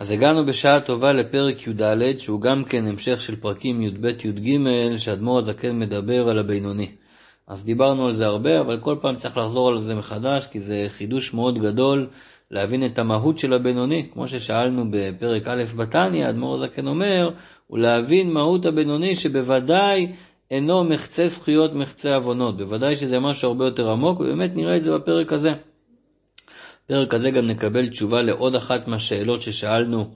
אז הגענו בשעה טובה לפרק י"ד, שהוא גם כן המשך של פרקים י"ב-י"ג, שאדמו"ר הזקן מדבר על הבינוני. אז דיברנו על זה הרבה, אבל כל פעם צריך לחזור על זה מחדש, כי זה חידוש מאוד גדול להבין את המהות של הבינוני. כמו ששאלנו בפרק א' בתניא, אדמו"ר הזקן אומר, הוא להבין מהות הבינוני שבוודאי אינו מחצה זכויות מחצה עוונות. בוודאי שזה משהו הרבה יותר עמוק, ובאמת נראה את זה בפרק הזה. בפרק הזה גם נקבל תשובה לעוד אחת מהשאלות ששאלנו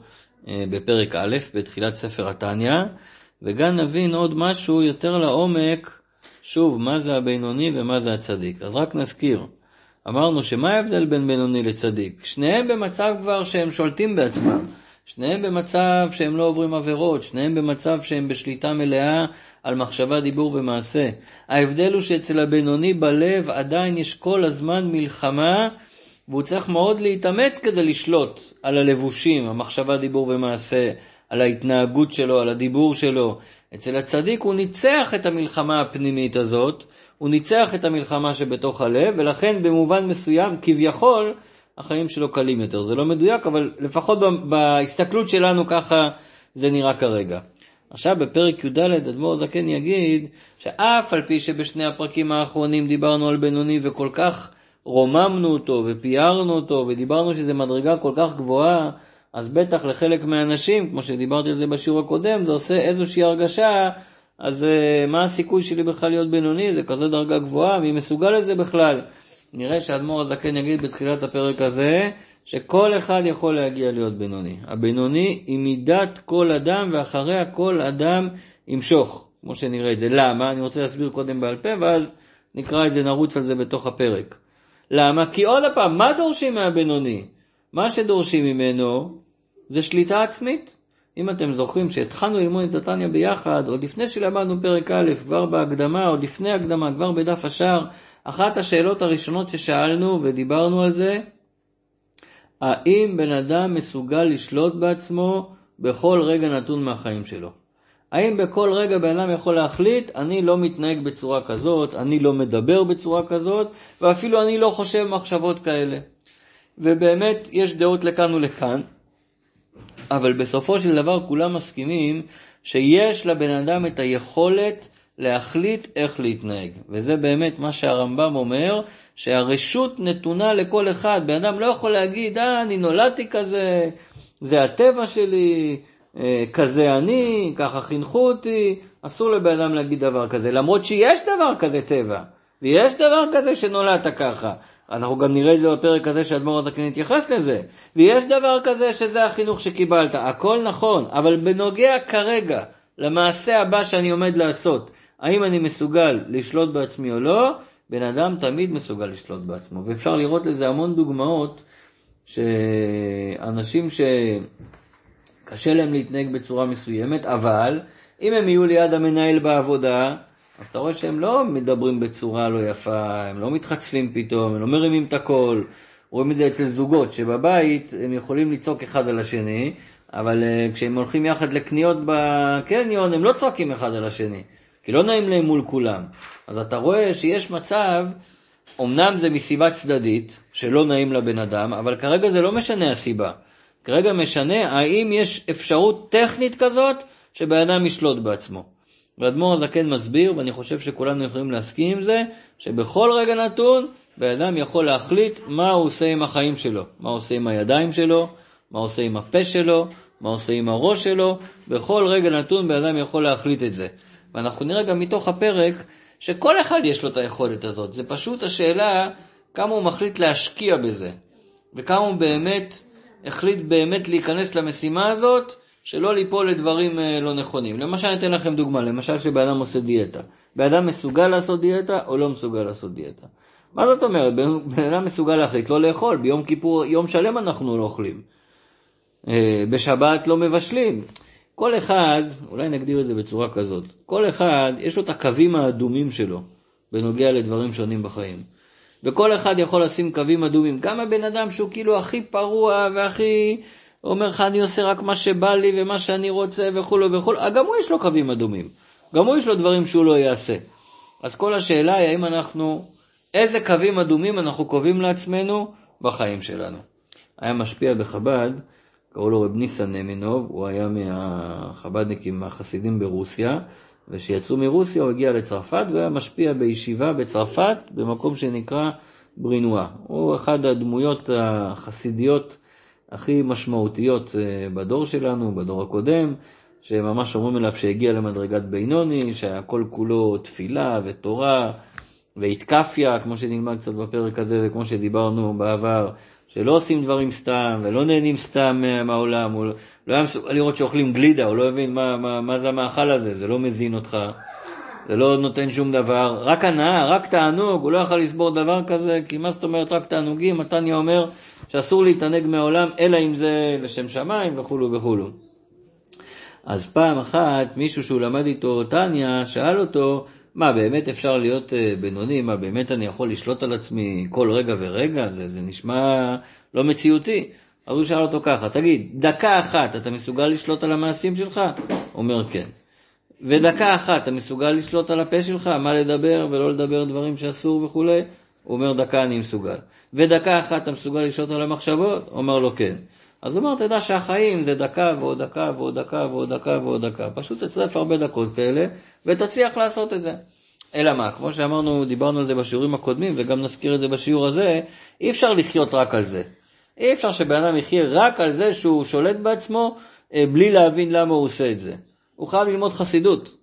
אה, בפרק א', בתחילת ספר התניא, וגם נבין עוד משהו יותר לעומק, שוב, מה זה הבינוני ומה זה הצדיק. אז רק נזכיר, אמרנו שמה ההבדל בין בינוני לצדיק? שניהם במצב כבר שהם שולטים בעצמם. שניהם במצב שהם לא עוברים עבירות, שניהם במצב שהם בשליטה מלאה על מחשבה, דיבור ומעשה. ההבדל הוא שאצל הבינוני בלב עדיין יש כל הזמן מלחמה והוא צריך מאוד להתאמץ כדי לשלוט על הלבושים, המחשבה, דיבור ומעשה, על ההתנהגות שלו, על הדיבור שלו. אצל הצדיק הוא ניצח את המלחמה הפנימית הזאת, הוא ניצח את המלחמה שבתוך הלב, ולכן במובן מסוים, כביכול, החיים שלו קלים יותר. זה לא מדויק, אבל לפחות בהסתכלות שלנו ככה זה נראה כרגע. עכשיו בפרק י"ד אדמו"ר זקן יגיד שאף על פי שבשני הפרקים האחרונים דיברנו על בינוני וכל כך רוממנו אותו ופיארנו אותו ודיברנו שזה מדרגה כל כך גבוהה, אז בטח לחלק מהאנשים, כמו שדיברתי על זה בשיעור הקודם, זה עושה איזושהי הרגשה, אז uh, מה הסיכוי שלי בכלל להיות בינוני? זה כזה דרגה גבוהה, מי מסוגל לזה בכלל? נראה שאדמו"ר הזקן יגיד בתחילת הפרק הזה, שכל אחד יכול להגיע להיות בינוני. הבינוני היא מידת כל אדם, ואחריה כל אדם ימשוך, כמו שנראה את זה. למה? אני רוצה להסביר קודם בעל פה, ואז נקרא את זה, נרוץ על זה בתוך הפרק. למה? כי עוד פעם, מה דורשים מהבינוני? מה שדורשים ממנו זה שליטה עצמית. אם אתם זוכרים שהתחלנו ללמוד את נתניה ביחד, עוד לפני שלמדנו פרק א', כבר בהקדמה, עוד לפני הקדמה, כבר בדף השער, אחת השאלות הראשונות ששאלנו ודיברנו על זה, האם בן אדם מסוגל לשלוט בעצמו בכל רגע נתון מהחיים שלו? האם בכל רגע בן אדם יכול להחליט, אני לא מתנהג בצורה כזאת, אני לא מדבר בצורה כזאת, ואפילו אני לא חושב מחשבות כאלה. ובאמת יש דעות לכאן ולכאן, אבל בסופו של דבר כולם מסכימים שיש לבן אדם את היכולת להחליט איך להתנהג. וזה באמת מה שהרמב"ם אומר, שהרשות נתונה לכל אחד. בן אדם לא יכול להגיד, אה, אני נולדתי כזה, זה הטבע שלי, כזה אני, ככה חינכו אותי, אסור לבן אדם להגיד דבר כזה, למרות שיש דבר כזה טבע, ויש דבר כזה שנולדת ככה. אנחנו גם נראה את זה בפרק הזה שאדמו"ר הזקן יתייחס לזה. ויש דבר כזה שזה החינוך שקיבלת, הכל נכון, אבל בנוגע כרגע למעשה הבא שאני עומד לעשות, האם אני מסוגל לשלוט בעצמי או לא, בן אדם תמיד מסוגל לשלוט בעצמו. ואפשר לראות לזה המון דוגמאות שאנשים ש... קשה להם להתנהג בצורה מסוימת, אבל אם הם יהיו ליד המנהל בעבודה, אז אתה רואה שהם לא מדברים בצורה לא יפה, הם לא מתחצפים פתאום, הם לא מרימים את הקול. רואים את זה אצל זוגות, שבבית הם יכולים לצעוק אחד על השני, אבל uh, כשהם הולכים יחד לקניות בקניון, הם לא צועקים אחד על השני, כי לא נעים להם מול כולם. אז אתה רואה שיש מצב, אמנם זה מסיבה צדדית, שלא נעים לבן אדם, אבל כרגע זה לא משנה הסיבה. כרגע משנה האם יש אפשרות טכנית כזאת שבן אדם ישלוט בעצמו. ואדמו"ר הזקן מסביר, ואני חושב שכולנו יכולים להסכים עם זה, שבכל רגע נתון בן אדם יכול להחליט מה הוא עושה עם החיים שלו, מה הוא עושה עם הידיים שלו, מה הוא עושה עם הפה שלו, מה הוא עושה עם הראש שלו, בכל רגע נתון בן אדם יכול להחליט את זה. ואנחנו נראה גם מתוך הפרק שכל אחד יש לו את היכולת הזאת, זה פשוט השאלה כמה הוא מחליט להשקיע בזה, וכמה הוא באמת החליט באמת להיכנס למשימה הזאת, שלא ליפול לדברים אה, לא נכונים. למשל, אני אתן לכם דוגמה, למשל שבן אדם עושה דיאטה. בן אדם מסוגל לעשות דיאטה או לא מסוגל לעשות דיאטה. מה זאת אומרת? בן אדם מסוגל להחליט לא לאכול, ביום כיפור, יום שלם אנחנו לא אוכלים. אה, בשבת לא מבשלים. כל אחד, אולי נגדיר את זה בצורה כזאת, כל אחד יש לו את הקווים האדומים שלו בנוגע לדברים שונים בחיים. וכל אחד יכול לשים קווים אדומים. גם הבן אדם שהוא כאילו הכי פרוע והכי... אומר לך, אני עושה רק מה שבא לי ומה שאני רוצה וכולו וכולו, גם הוא יש לו קווים אדומים. גם הוא יש לו דברים שהוא לא יעשה. אז כל השאלה היא האם אנחנו, איזה קווים אדומים אנחנו קובעים לעצמנו בחיים שלנו. היה משפיע בחב"ד, קראו לו רב ניסן נמינוב, הוא היה מהחב"דניקים, מהחסידים ברוסיה, וכשיצאו מרוסיה הוא הגיע לצרפת והיה משפיע בישיבה בצרפת, במקום שנקרא ברינואה. הוא אחד הדמויות החסידיות הכי משמעותיות אה, בדור שלנו, בדור הקודם, שממש אומרים עליו שהגיע למדרגת בינוני, שהיה כל כולו תפילה ותורה ואיתקפיה, כמו שנלמד קצת בפרק הזה וכמו שדיברנו בעבר, שלא עושים דברים סתם ולא נהנים סתם מהעולם, הוא לא היה מסוגל לראות שאוכלים גלידה, הוא לא הבין מה, מה, מה זה המאכל הזה, זה לא מזין אותך, זה לא נותן שום דבר, רק הנאה, רק תענוג, הוא לא יכול לסבור דבר כזה, כי מה זאת אומרת רק תענוגים, מתניה אומר שאסור להתענג מהעולם, אלא אם זה לשם שמיים וכולו וכולו. אז פעם אחת מישהו שהוא למד איתו טניה, שאל אותו, מה באמת אפשר להיות uh, בינוני, מה באמת אני יכול לשלוט על עצמי כל רגע ורגע, זה, זה נשמע לא מציאותי. אז הוא שאל אותו ככה, תגיד, דקה אחת אתה מסוגל לשלוט על המעשים שלך? אומר כן. ודקה אחת אתה מסוגל לשלוט על הפה שלך, מה לדבר ולא לדבר דברים שאסור וכולי? הוא אומר דקה אני מסוגל. ודקה אחת אתה מסוגל לשלוט על המחשבות? אומר לו כן. אז הוא אומר, תדע שהחיים זה דקה ועוד דקה ועוד דקה ועוד דקה ועוד דקה. פשוט תצרף הרבה דקות כאלה, ותצליח לעשות את זה. אלא מה, כמו שאמרנו, דיברנו על זה בשיעורים הקודמים, וגם נזכיר את זה בשיעור הזה, אי אפשר לחיות רק על זה. אי אפשר שבן אדם יחיה רק על זה שהוא שולט בעצמו, אה, בלי להבין למה הוא עושה את זה. הוא חייב ללמוד חסידות.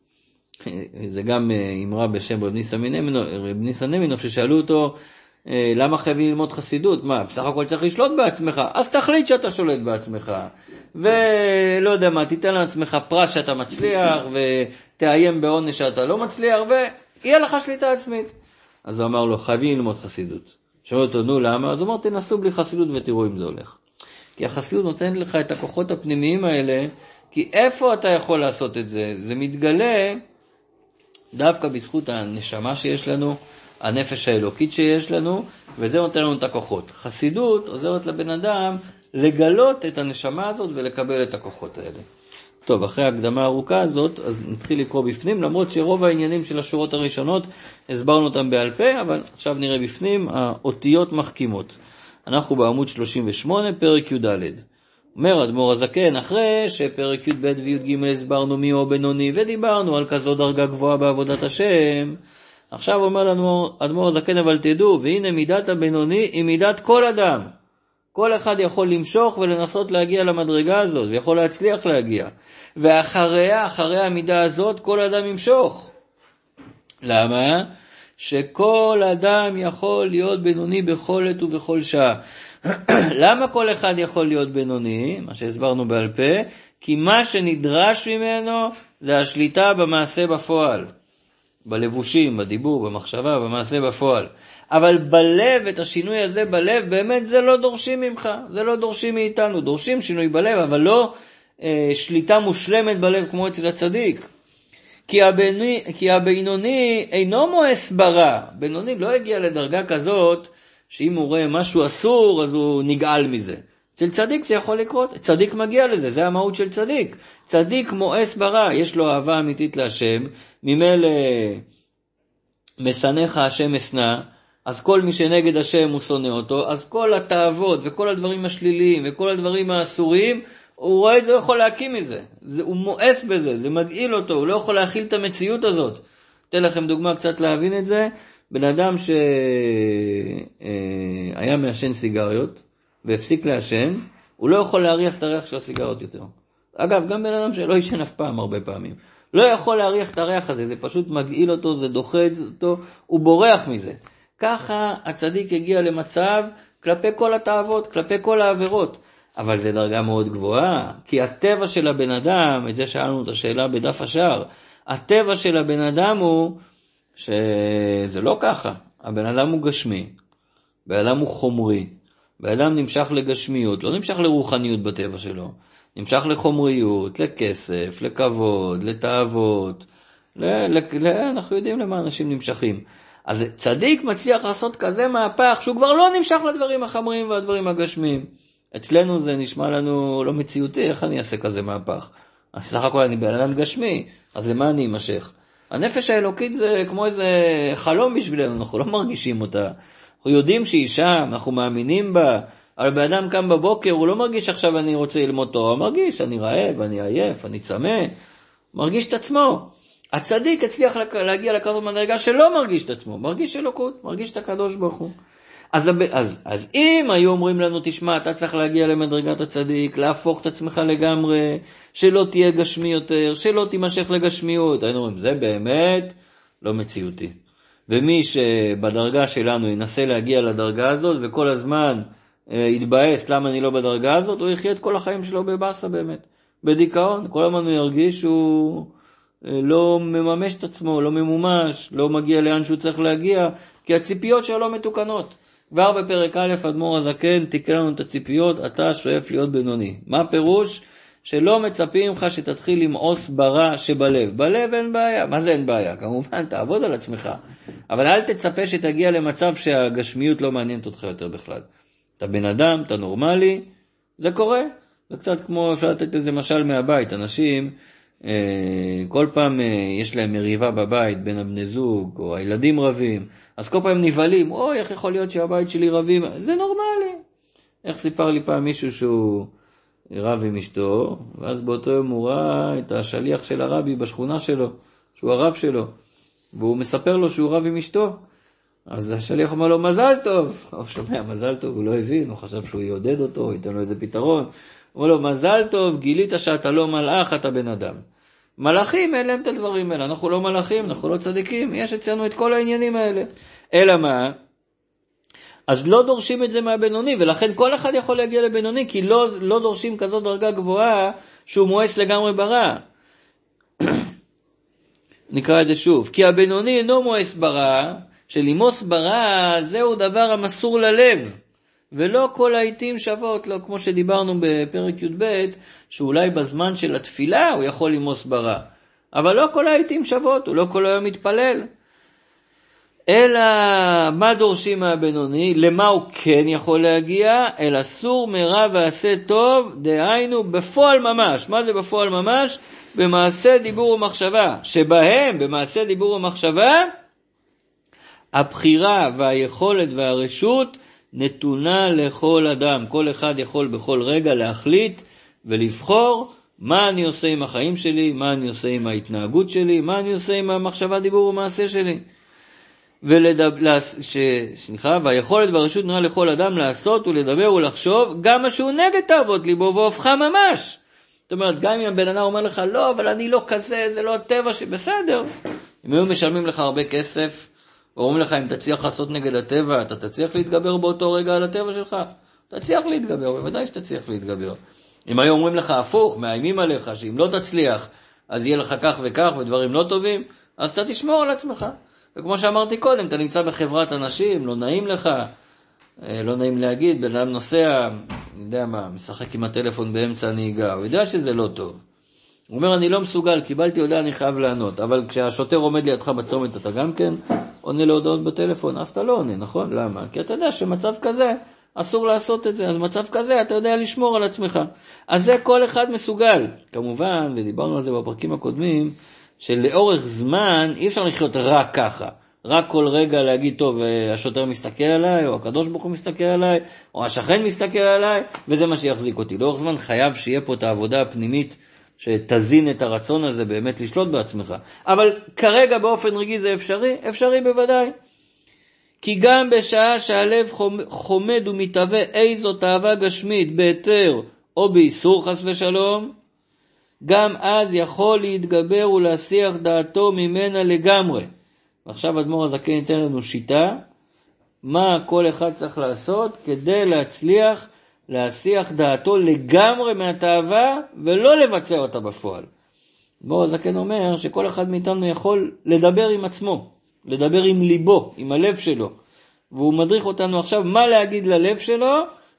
זה גם אה, אמרה בשם רב ניסן נמינוף, ששאלו אותו, אה, למה חייבים ללמוד חסידות? מה, בסך הכל צריך לשלוט בעצמך, אז תחליט שאתה שולט בעצמך. ולא יודע מה, תיתן לעצמך פרס שאתה מצליח, ותאיים בעונש שאתה לא מצליח, ויהיה לך שליטה עצמית. אז הוא אמר לו, חייבים ללמוד חסידות. שואל אותו, נו למה? אז הוא אמר, תנסו בלי חסידות ותראו אם זה הולך. כי החסידות נותנת לך את הכוחות הפנימיים האלה, כי איפה אתה יכול לעשות את זה? זה מתגלה דווקא בזכות הנשמה שיש לנו, הנפש האלוקית שיש לנו, וזה נותן לנו את הכוחות. חסידות עוזרת לבן אדם לגלות את הנשמה הזאת ולקבל את הכוחות האלה. טוב, אחרי ההקדמה הארוכה הזאת, אז נתחיל לקרוא בפנים, למרות שרוב העניינים של השורות הראשונות הסברנו אותם בעל פה, אבל עכשיו נראה בפנים, האותיות מחכימות. אנחנו בעמוד 38, פרק י"ד. אומר אדמו"ר הזקן, אחרי שפרק י"ב וי"ג הסברנו מי הוא בינוני ודיברנו על כזו דרגה גבוהה בעבודת השם, עכשיו אומר אדמו"ר הזקן, אבל תדעו, והנה מידת הבינוני היא מידת כל אדם. כל אחד יכול למשוך ולנסות להגיע למדרגה הזאת, ויכול להצליח להגיע. ואחריה, אחרי המידה הזאת, כל אדם ימשוך. למה? שכל אדם יכול להיות בינוני בכל עת ובכל שעה. למה כל אחד יכול להיות בינוני? מה שהסברנו בעל פה, כי מה שנדרש ממנו זה השליטה במעשה בפועל. בלבושים, בדיבור, במחשבה, במעשה בפועל. אבל בלב, את השינוי הזה בלב, באמת זה לא דורשים ממך, זה לא דורשים מאיתנו. דורשים שינוי בלב, אבל לא אה, שליטה מושלמת בלב כמו אצל הצדיק. כי, הבני, כי הבינוני אינו מואס ברע. בינוני לא הגיע לדרגה כזאת, שאם הוא רואה משהו אסור, אז הוא נגעל מזה. אצל צדיק זה יכול לקרות, צדיק מגיע לזה, זה המהות של צדיק. צדיק מואס ברע, יש לו אהבה אמיתית להשם, ממילא משנאיך השם אשנא, אז כל מי שנגד השם הוא שונא אותו, אז כל התאוות וכל הדברים השליליים וכל הדברים האסורים, הוא רואה את זה, הוא יכול להקים מזה. זה, הוא מואס בזה, זה מגעיל אותו, הוא לא יכול להכיל את המציאות הזאת. אתן לכם דוגמה קצת להבין את זה. בן אדם שהיה מעשן סיגריות והפסיק לעשן, הוא לא יכול להריח את הריח של הסיגריות יותר. אגב, גם בן אדם שלא עישן אף פעם הרבה פעמים. לא יכול להריח את הריח הזה, זה פשוט מגעיל אותו, זה דוחה אותו, הוא בורח מזה. ככה הצדיק הגיע למצב כלפי כל התאוות, כלפי כל העבירות. אבל זו דרגה מאוד גבוהה, כי הטבע של הבן אדם, את זה שאלנו את השאלה בדף השער, הטבע של הבן אדם הוא שזה לא ככה. הבן אדם הוא גשמי, בן אדם הוא חומרי, בן אדם נמשך לגשמיות, לא נמשך לרוחניות בטבע שלו, נמשך לחומריות, לכסף, לכבוד, לתאוות, ל- ל- ל- אנחנו יודעים למה אנשים נמשכים. אז צדיק מצליח לעשות כזה מהפך שהוא כבר לא נמשך לדברים החמריים והדברים הגשמיים. אצלנו זה נשמע לנו לא מציאותי, איך אני אעשה כזה מהפך? סך הכל אני בן אדם גשמי, אז למה אני אמשך? הנפש האלוקית זה כמו איזה חלום בשבילנו, אנחנו לא מרגישים אותה. אנחנו יודעים שהיא שם, אנחנו מאמינים בה, אבל בן אדם קם בבוקר, הוא לא מרגיש עכשיו אני רוצה ללמוד תורה, הוא מרגיש אני רעב, אני עייף, אני צמא, מרגיש את עצמו. הצדיק הצליח להגיע לכזאת מדרגה שלא מרגיש את עצמו, מרגיש אלוקות, מרגיש את הקדוש ברוך הוא. אז, אז, אז אם היו אומרים לנו, תשמע, אתה צריך להגיע למדרגת הצדיק, להפוך את עצמך לגמרי, שלא תהיה גשמי יותר, שלא תימשך לגשמיות, היינו אומרים, זה באמת לא מציאותי. ומי שבדרגה שלנו ינסה להגיע לדרגה הזאת, וכל הזמן אה, יתבאס למה אני לא בדרגה הזאת, הוא יחיה את כל החיים שלו בבאסה באמת, בדיכאון, כל הזמן הוא ירגיש שהוא לא מממש את עצמו, לא ממומש, לא מגיע לאן שהוא צריך להגיע, כי הציפיות שלו לא מתוקנות. כבר בפרק א', אדמו"ר הזקן תיקן לנו את הציפיות, אתה שואף להיות בינוני. מה הפירוש? שלא מצפים לך שתתחיל למאוס ברע שבלב. בלב אין בעיה. מה זה אין בעיה? כמובן, תעבוד על עצמך. אבל אל תצפה שתגיע למצב שהגשמיות לא מעניינת אותך יותר בכלל. אתה בן אדם, אתה נורמלי, זה קורה. זה קצת כמו, אפשר לתת איזה משל מהבית. אנשים, אה, כל פעם אה, יש להם מריבה בבית בין הבני זוג, או הילדים רבים. אז כל פעם נבהלים, אוי, איך יכול להיות שהבית שלי רבים? זה נורמלי. איך סיפר לי פעם מישהו שהוא רב עם אשתו, ואז באותו יום הוא ראה את השליח של הרבי בשכונה שלו, שהוא הרב שלו, והוא מספר לו שהוא רב עם אשתו. אז השליח אמר לו, מזל טוב. הוא שומע, מזל טוב, הוא לא הבין, הוא חשב שהוא יעודד אותו, ייתן לו איזה פתרון. אומר לו, מזל טוב, גילית שאתה לא מלאך, אתה בן אדם. מלאכים אין להם את הדברים האלה, אנחנו לא מלאכים, אנחנו לא צדיקים, יש אצלנו את כל העניינים האלה. אלא מה? אז לא דורשים את זה מהבינוני, ולכן כל אחד יכול להגיע לבינוני, כי לא, לא דורשים כזאת דרגה גבוהה שהוא מואס לגמרי ברע. נקרא את זה שוב. כי הבינוני אינו מואס ברע, שלמוס ברע זהו דבר המסור ללב. ולא כל העיתים שוות לו, כמו שדיברנו בפרק י"ב, שאולי בזמן של התפילה הוא יכול למוס ברע. אבל לא כל העיתים שוות, הוא לא כל היום מתפלל. אלא מה דורשים מהבינוני? למה הוא כן יכול להגיע? אל אסור מרע ועשה טוב, דהיינו בפועל ממש. מה זה בפועל ממש? במעשה דיבור ומחשבה, שבהם, במעשה דיבור ומחשבה, הבחירה והיכולת והרשות נתונה לכל אדם. כל אחד יכול בכל רגע להחליט ולבחור מה אני עושה עם החיים שלי, מה אני עושה עם ההתנהגות שלי, מה אני עושה עם המחשבה, דיבור ומעשה שלי. ולדבר, ש... סליחה, והיכולת והרשות נראה לכל אדם לעשות ולדבר ולחשוב גם מה שהוא נגד תאוות ליבו והופך ממש. זאת אומרת, גם אם הבן אדם אומר לך, לא, אבל אני לא כזה, זה לא הטבע ש... בסדר. אם היו משלמים לך הרבה כסף, ואומרים לך, אם תצליח לעשות נגד הטבע, אתה תצליח להתגבר באותו רגע על הטבע שלך? תצליח להתגבר, בוודאי שתצליח להתגבר. אם היו אומרים לך הפוך, מאיימים עליך, שאם לא תצליח, אז יהיה לך כך וכך ודברים לא טובים, אז אתה תשמור על עצמך. וכמו שאמרתי קודם, אתה נמצא בחברת אנשים, לא נעים לך, אה, לא נעים להגיד, בן אדם נוסע, אני יודע מה, משחק עם הטלפון באמצע הנהיגה, הוא יודע שזה לא טוב. הוא אומר, אני לא מסוגל, קיבלתי הודעה, אני חייב לענות. אבל כשהשוטר עומד לידך בצומת, אתה גם כן עונה להודעות בטלפון? אז אתה לא עונה, נכון? למה? כי אתה יודע שמצב כזה, אסור לעשות את זה. אז מצב כזה, אתה יודע לשמור על עצמך. אז זה כל אחד מסוגל. כמובן, ודיברנו על זה בפרקים הקודמים, שלאורך זמן אי אפשר לחיות רק ככה. רק כל רגע להגיד, טוב, אה, השוטר מסתכל עליי, או הקדוש ברוך הוא מסתכל עליי, או השכן מסתכל עליי, וזה מה שיחזיק אותי. לאורך זמן חייב שיהיה פה את העבודה הפנימית שתזין את הרצון הזה באמת לשלוט בעצמך. אבל כרגע באופן רגעי זה אפשרי? אפשרי בוודאי. כי גם בשעה שהלב חומד ומתהווה איזו תאווה גשמית בהיתר או באיסור חס ושלום, גם אז יכול להתגבר ולהסיח דעתו ממנה לגמרי. ועכשיו אדמו"ר הזקן ייתן לנו שיטה, מה כל אחד צריך לעשות כדי להצליח להסיח דעתו לגמרי מהתאווה ולא לבצע אותה בפועל. אדמו"ר הזקן אומר שכל אחד מאיתנו יכול לדבר עם עצמו, לדבר עם ליבו, עם הלב שלו, והוא מדריך אותנו עכשיו מה להגיד ללב שלו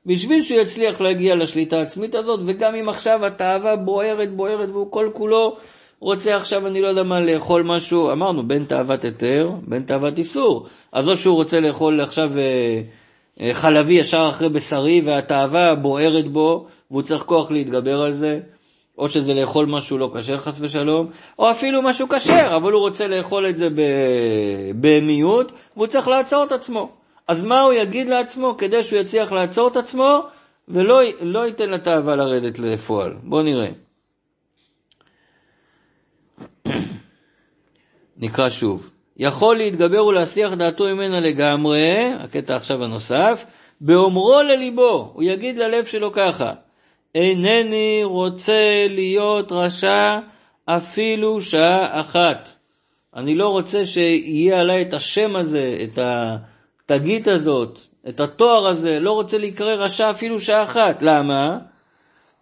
בשביל שהוא יצליח להגיע לשליטה העצמית הזאת, וגם אם עכשיו התאווה בוערת בוערת והוא כל כולו רוצה עכשיו, אני לא יודע מה, לאכול משהו, אמרנו, בין תאוות היתר, בין תאוות איסור. אז או שהוא רוצה לאכול עכשיו אה, חלבי ישר אחרי בשרי והתאווה בוערת בו, והוא צריך כוח להתגבר על זה, או שזה לאכול משהו לא כשר חס ושלום, או אפילו משהו כשר, אבל הוא רוצה לאכול את זה במיעוט, והוא צריך לעצור את עצמו. אז מה הוא יגיד לעצמו כדי שהוא יצליח לעצור את עצמו ולא לא ייתן לתאווה לרדת לפועל? בואו נראה. נקרא שוב. יכול להתגבר ולהסיח דעתו ממנה לגמרי, הקטע עכשיו הנוסף, באומרו לליבו, הוא יגיד ללב שלו ככה, אינני רוצה להיות רשע אפילו שעה אחת. אני לא רוצה שיהיה עליי את השם הזה, את התגית הזאת, את התואר הזה, לא רוצה להיקרא רשע אפילו שעה אחת. למה?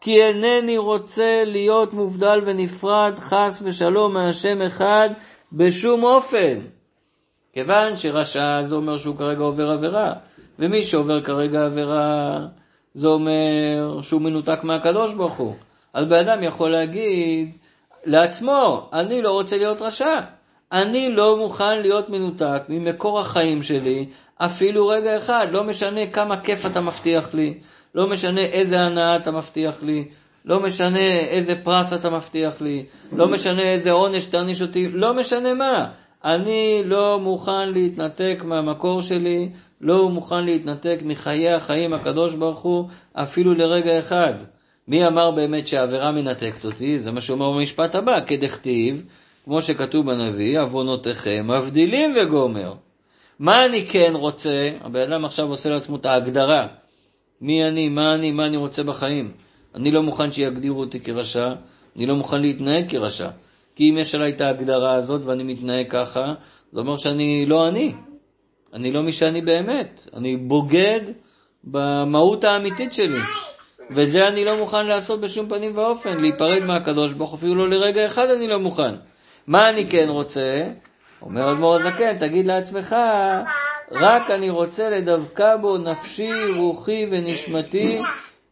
כי אינני רוצה להיות מובדל ונפרד חס ושלום מהשם אחד בשום אופן. כיוון שרשע זה אומר שהוא כרגע עובר עבירה, ומי שעובר כרגע עבירה זה אומר שהוא מנותק מהקדוש ברוך הוא. אז בן אדם יכול להגיד לעצמו, אני לא רוצה להיות רשע. אני לא מוכן להיות מנותק ממקור החיים שלי אפילו רגע אחד, לא משנה כמה כיף אתה מבטיח לי, לא משנה איזה הנאה אתה מבטיח לי, לא משנה איזה פרס אתה מבטיח לי, לא משנה איזה עונש תעניש אותי, לא משנה מה. אני לא מוכן להתנתק מהמקור שלי, לא מוכן להתנתק מחיי החיים הקדוש ברוך הוא אפילו לרגע אחד. מי אמר באמת שהעבירה מנתקת אותי? זה מה שאומר במשפט הבא, כדכתיב, כמו שכתוב בנביא, עוונותיכם מבדילים וגומר. מה אני כן רוצה? הבן אדם עכשיו עושה לעצמו את ההגדרה. מי אני, מה אני, מה אני רוצה בחיים. אני לא מוכן שיגדירו אותי כרשע, אני לא מוכן להתנהג כרשע. כי אם יש עליי את ההגדרה הזאת ואני מתנהג ככה, זה אומר שאני לא אני. אני לא מי שאני באמת. אני בוגד במהות האמיתית שלי. וזה אני לא מוכן לעשות בשום פנים ואופן, להיפרד מהקדוש ברוך אפילו לא לרגע אחד אני לא מוכן. מה אני כן רוצה? אומר אדמו"ר הזקן, תגיד לעצמך, רק אני רוצה לדבקה בו נפשי, רוחי ונשמתי,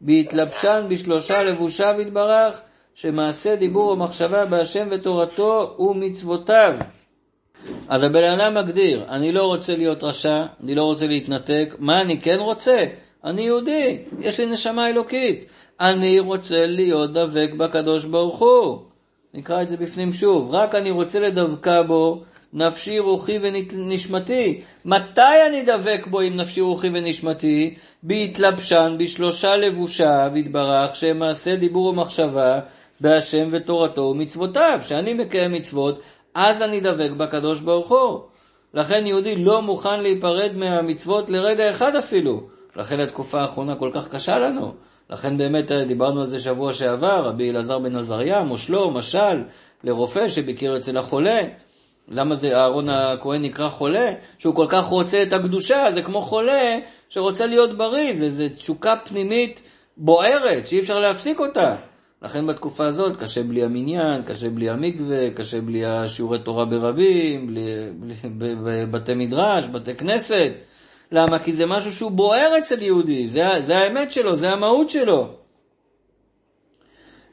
בהתלבשן בשלושה לבושיו יתברך, שמעשה דיבור ומחשבה בהשם ותורתו ומצוותיו. אז הבן אדם מגדיר, אני לא רוצה להיות רשע, אני לא רוצה להתנתק, מה אני כן רוצה? אני יהודי, יש לי נשמה אלוקית. אני רוצה להיות דבק בקדוש ברוך הוא. נקרא את זה בפנים שוב. רק אני רוצה לדבקה בו, נפשי, רוחי ונשמתי. מתי אני דבק בו עם נפשי, רוחי ונשמתי? בהתלבשן בשלושה לבושיו יתברך, שהם מעשה דיבור ומחשבה, בהשם ותורתו ומצוותיו. שאני מקיים מצוות, אז אני דבק בקדוש ברוך הוא. לכן יהודי לא מוכן להיפרד מהמצוות לרגע אחד אפילו. לכן התקופה האחרונה כל כך קשה לנו. לכן באמת דיברנו על זה שבוע שעבר, רבי אלעזר בן עזריה, מושלו, משל, לרופא שביקר אצל החולה. למה זה אהרון הכהן נקרא חולה? שהוא כל כך רוצה את הקדושה, זה כמו חולה שרוצה להיות בריא, זה, זה תשוקה פנימית בוערת שאי אפשר להפסיק אותה. לכן בתקופה הזאת קשה בלי המניין, קשה בלי המקווה, קשה בלי השיעורי תורה ברבים, בלי, בלי, בבתי מדרש, בתי כנסת. למה? כי זה משהו שהוא בוער אצל יהודי, זה, זה האמת שלו, זה המהות שלו.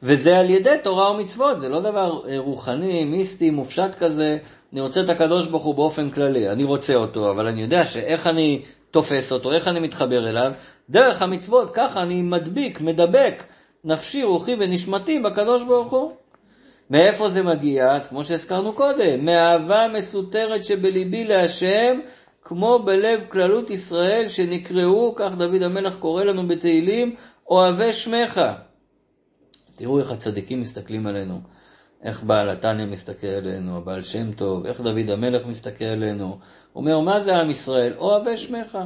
וזה על ידי תורה ומצוות, זה לא דבר אה, רוחני, מיסטי, מופשט כזה, אני רוצה את הקדוש ברוך הוא באופן כללי, אני רוצה אותו, אבל אני יודע שאיך אני תופס אותו, איך אני מתחבר אליו, דרך המצוות, ככה אני מדביק, מדבק נפשי, רוחי ונשמתי בקדוש ברוך הוא. מאיפה זה מגיע? אז כמו שהזכרנו קודם, מאהבה מסותרת שבליבי להשם, כמו בלב כללות ישראל שנקראו, כך דוד המלך קורא לנו בתהילים, אוהבי שמך. תראו איך הצדיקים מסתכלים עלינו, איך בעל התניא מסתכל עלינו, הבעל שם טוב, איך דוד המלך מסתכל עלינו. הוא אומר, מה זה עם ישראל? אוהבי שמך.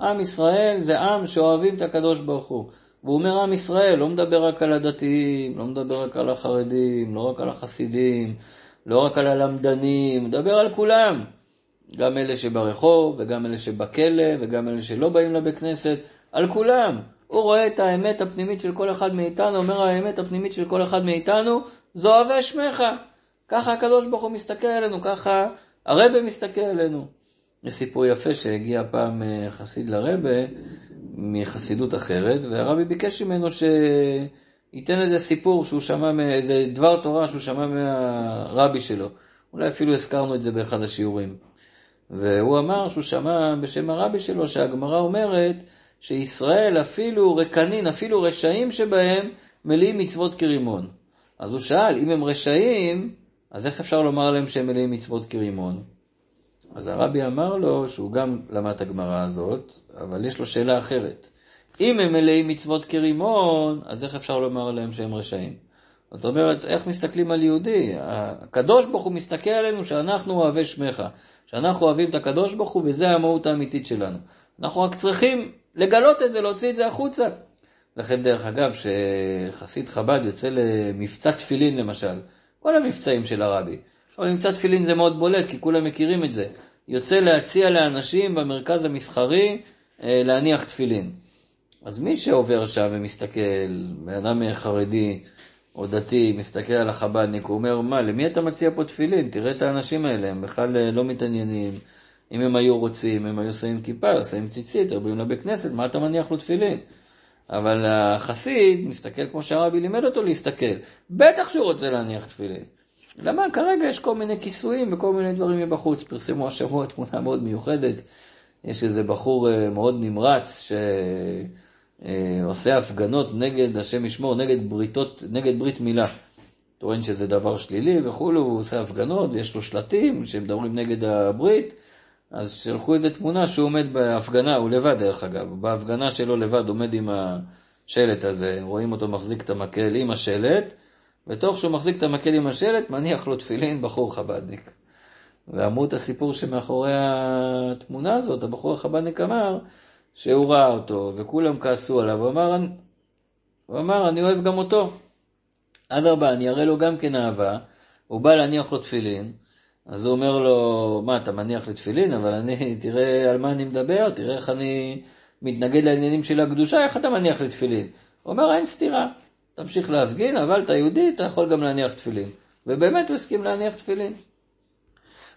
עם ישראל זה עם שאוהבים את הקדוש ברוך הוא. והוא אומר עם ישראל, לא מדבר רק על הדתיים, לא מדבר רק על החרדים, לא רק על החסידים, לא רק על הלמדנים, מדבר על כולם. גם אלה שברחוב, וגם אלה שבכלא, וגם אלה שלא באים לבית כנסת, על כולם. הוא רואה את האמת הפנימית של כל אחד מאיתנו, אומר האמת הפנימית של כל אחד מאיתנו, זו אוהבי שמך. ככה הקדוש ברוך הוא מסתכל עלינו, ככה הרבה מסתכל עלינו. יש סיפור יפה שהגיע פעם אה, חסיד לרבה מחסידות אחרת, והרבי ביקש ממנו שייתן איזה סיפור שהוא שמע, איזה דבר תורה שהוא שמע מהרבי שלו. אולי אפילו הזכרנו את זה באחד השיעורים. והוא אמר שהוא שמע בשם הרבי שלו שהגמרא אומרת שישראל אפילו רקנין, אפילו רשעים שבהם, מלאים מצוות כרימון. אז הוא שאל, אם הם רשעים, אז איך אפשר לומר להם שהם מלאים מצוות כרימון? אז הרבי אמר לו שהוא גם למד את הגמרא הזאת, אבל יש לו שאלה אחרת. אם הם מלאים מצוות כרימון, אז איך אפשר לומר עליהם שהם רשעים? זאת אומרת, איך מסתכלים על יהודי? הקדוש ברוך הוא מסתכל עלינו שאנחנו אוהבי שמך, שאנחנו אוהבים את הקדוש ברוך הוא וזה המהות האמיתית שלנו. אנחנו רק צריכים לגלות את זה, להוציא את זה החוצה. לכן דרך אגב, שחסיד חב"ד יוצא למבצע תפילין למשל, כל המבצעים של הרבי, אבל מבצע תפילין זה מאוד בולט, כי כולם מכירים את זה. יוצא להציע לאנשים במרכז המסחרי אה, להניח תפילין. אז מי שעובר שם ומסתכל, בן אדם חרדי או דתי, מסתכל על החב"דניק, הוא אומר, מה, למי אתה מציע פה תפילין? תראה את האנשים האלה, הם בכלל אה, לא מתעניינים. אם הם היו רוצים, הם היו שמים כיפה, שמים ציצית, היו באים לבית כנסת, מה אתה מניח לו תפילין? אבל החסיד מסתכל כמו שהרבי לימד אותו להסתכל. בטח שהוא רוצה להניח תפילין. למה? כרגע יש כל מיני כיסויים וכל מיני דברים מבחוץ. פרסמו השבוע תמונה מאוד מיוחדת. יש איזה בחור אה, מאוד נמרץ שעושה הפגנות נגד, השם ישמור, נגד בריתות, נגד ברית מילה. טוען שזה דבר שלילי וכולו, הוא עושה הפגנות ויש לו שלטים שמדברים נגד הברית. אז שלחו איזה תמונה שהוא עומד בהפגנה, הוא לבד דרך אגב, בהפגנה שלו לבד עומד עם השלט הזה, רואים אותו מחזיק את המקל עם השלט, ותוך שהוא מחזיק את המקל עם השלט, מניח לו תפילין בחור חב"דניק. ואמרו את הסיפור שמאחורי התמונה הזאת, הבחור החב"דניק אמר שהוא ראה אותו, וכולם כעסו עליו, הוא אמר, הוא אמר, אני אוהב גם אותו. אדרבה, אני אראה לו גם כן אהבה, הוא בא להניח לו תפילין, אז הוא אומר לו, מה, אתה מניח לתפילין, אבל אני, תראה על מה אני מדבר, תראה איך אני מתנגד לעניינים של הקדושה, איך אתה מניח לתפילין? הוא אומר, אין סתירה, תמשיך להפגין, אבל אתה יהודי, אתה יכול גם להניח תפילין. ובאמת הוא הסכים להניח תפילין.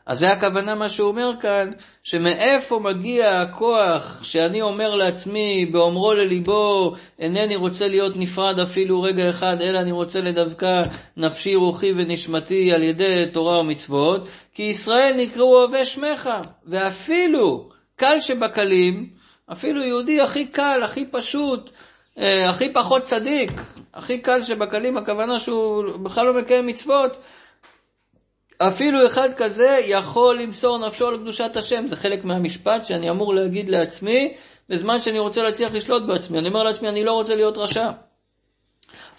אז זה הכוונה מה שהוא אומר כאן, שמאיפה מגיע הכוח שאני אומר לעצמי באומרו לליבו, אינני רוצה להיות נפרד אפילו רגע אחד, אלא אני רוצה לדווקא נפשי, רוחי ונשמתי על ידי תורה ומצוות, כי ישראל נקראו אוהבי שמך, ואפילו קל שבקלים, אפילו יהודי הכי קל, הכי פשוט, אה, הכי פחות צדיק, הכי קל שבקלים, הכוונה שהוא בכלל לא מקיים מצוות, אפילו אחד כזה יכול למסור נפשו על קדושת השם, זה חלק מהמשפט שאני אמור להגיד לעצמי בזמן שאני רוצה להצליח לשלוט בעצמי. אני אומר לעצמי, אני לא רוצה להיות רשע.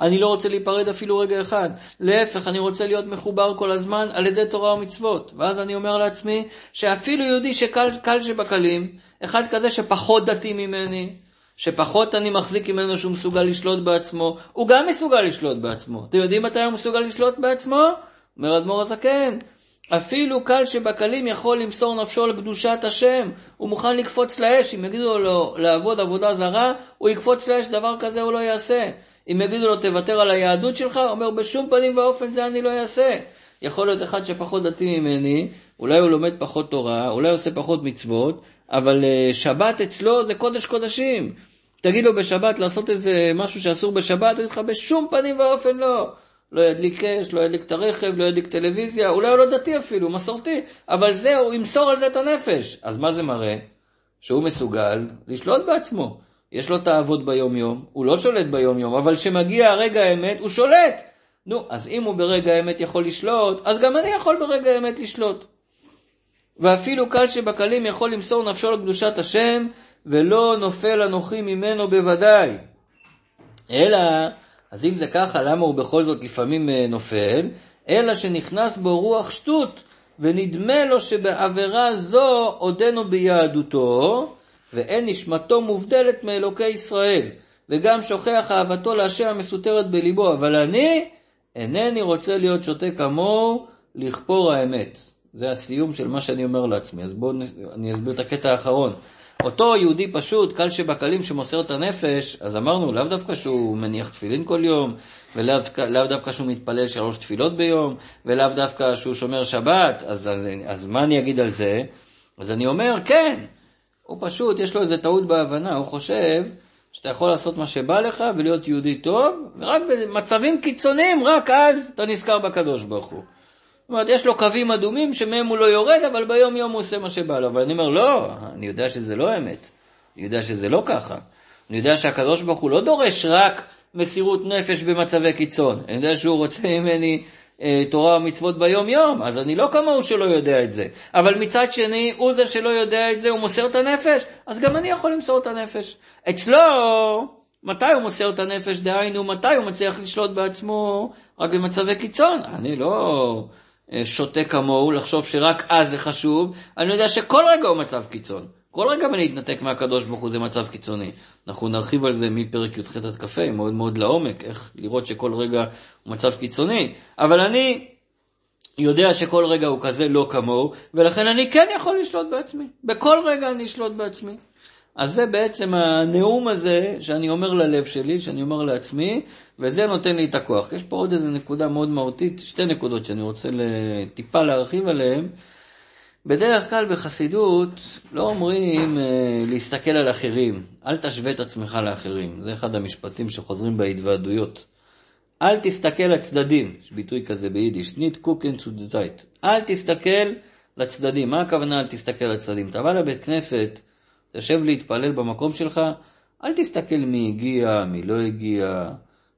אני לא רוצה להיפרד אפילו רגע אחד. להפך, אני רוצה להיות מחובר כל הזמן על ידי תורה ומצוות. ואז אני אומר לעצמי, שאפילו יהודי שקל שבקלים, אחד כזה שפחות דתי ממני, שפחות אני מחזיק ממנו שהוא מסוגל לשלוט בעצמו, הוא גם מסוגל לשלוט בעצמו. אתם יודעים מתי הוא מסוגל לשלוט בעצמו? אומר אדמו"ר הזקן, אפילו קל שבקלים יכול למסור נפשו על קדושת השם, הוא מוכן לקפוץ לאש, אם יגידו לו לעבוד עבודה זרה, הוא יקפוץ לאש, דבר כזה הוא לא יעשה. אם יגידו לו תוותר על היהדות שלך, הוא אומר בשום פנים ואופן זה אני לא אעשה. יכול להיות אחד שפחות דתי ממני, אולי הוא לומד פחות תורה, אולי עושה פחות מצוות, אבל אה, שבת אצלו זה קודש קודשים. תגיד לו בשבת לעשות איזה משהו שאסור בשבת, הוא יגיד לך בשום פנים ואופן לא. לא ידליק אש, לא ידליק את הרכב, לא ידליק טלוויזיה, אולי הוא לא דתי אפילו, מסורתי, אבל זהו, הוא ימסור על זה את הנפש. אז מה זה מראה? שהוא מסוגל לשלוט בעצמו. יש לו תאוות ביום-יום, הוא לא שולט ביום-יום, אבל כשמגיע הרגע האמת, הוא שולט. נו, אז אם הוא ברגע האמת יכול לשלוט, אז גם אני יכול ברגע האמת לשלוט. ואפילו קל שבקלים יכול למסור נפשו לקדושת השם, ולא נופל אנוכי ממנו בוודאי. אלא אז אם זה ככה, למה הוא בכל זאת לפעמים אה, נופל? אלא שנכנס בו רוח שטות, ונדמה לו שבעבירה זו עודנו ביהדותו, ואין נשמתו מובדלת מאלוקי ישראל, וגם שוכח אהבתו להשם המסותרת בליבו, אבל אני אינני רוצה להיות שותה כמוהו לכפור האמת. זה הסיום של מה שאני אומר לעצמי. אז בואו אני אסביר את הקטע האחרון. אותו יהודי פשוט, קל שבקלים שמוסר את הנפש, אז אמרנו, לאו דווקא שהוא מניח תפילין כל יום, ולאו לא דווקא שהוא מתפלל שלוש תפילות ביום, ולאו דווקא שהוא שומר שבת, אז, אז, אז מה אני אגיד על זה? אז אני אומר, כן, הוא פשוט, יש לו איזה טעות בהבנה, הוא חושב שאתה יכול לעשות מה שבא לך ולהיות יהודי טוב, ורק במצבים קיצוניים, רק אז אתה נזכר בקדוש ברוך הוא. זאת אומרת, יש לו קווים אדומים שמהם הוא לא יורד, אבל ביום יום הוא עושה מה שבא לו. אבל אני אומר, לא, אני יודע שזה לא אמת. אני יודע שזה לא ככה. אני יודע שהקדוש ברוך הוא לא דורש רק מסירות נפש במצבי קיצון. אני יודע שהוא רוצה ממני אה, תורה ומצוות ביום יום, אז אני לא כמוהו שלא יודע את זה. אבל מצד שני, הוא זה שלא יודע את זה, הוא מוסר את הנפש, אז גם אני יכול למסור את הנפש. אצלו, מתי הוא מוסר את הנפש, דהיינו, מתי הוא מצליח לשלוט בעצמו רק במצבי קיצון. אני לא שותה כמוהו לחשוב שרק אז זה חשוב, אני יודע שכל רגע הוא מצב קיצון. כל רגע מלהתנתק מהקדוש ברוך הוא זה מצב קיצוני. אנחנו נרחיב על זה מפרק י"ח עד כ"ה, מאוד מאוד לעומק, איך לראות שכל רגע הוא מצב קיצוני. אבל אני יודע שכל רגע הוא כזה לא כמוהו, ולכן אני כן יכול לשלוט בעצמי. בכל רגע אני אשלוט בעצמי. אז זה בעצם הנאום הזה שאני אומר ללב שלי, שאני אומר לעצמי, וזה נותן לי את הכוח. יש פה עוד איזו נקודה מאוד מהותית, שתי נקודות שאני רוצה טיפה להרחיב עליהן. בדרך כלל בחסידות לא אומרים אה, להסתכל על אחרים, אל תשווה את עצמך לאחרים, זה אחד המשפטים שחוזרים בהתוועדויות. אל תסתכל לצדדים, יש ביטוי כזה ביידיש, ניט קוקן זייט. אל תסתכל לצדדים, מה הכוונה אל תסתכל לצדדים? אתה בא לבית כנסת, תשב להתפלל במקום שלך, אל תסתכל מי הגיע, מי לא הגיע,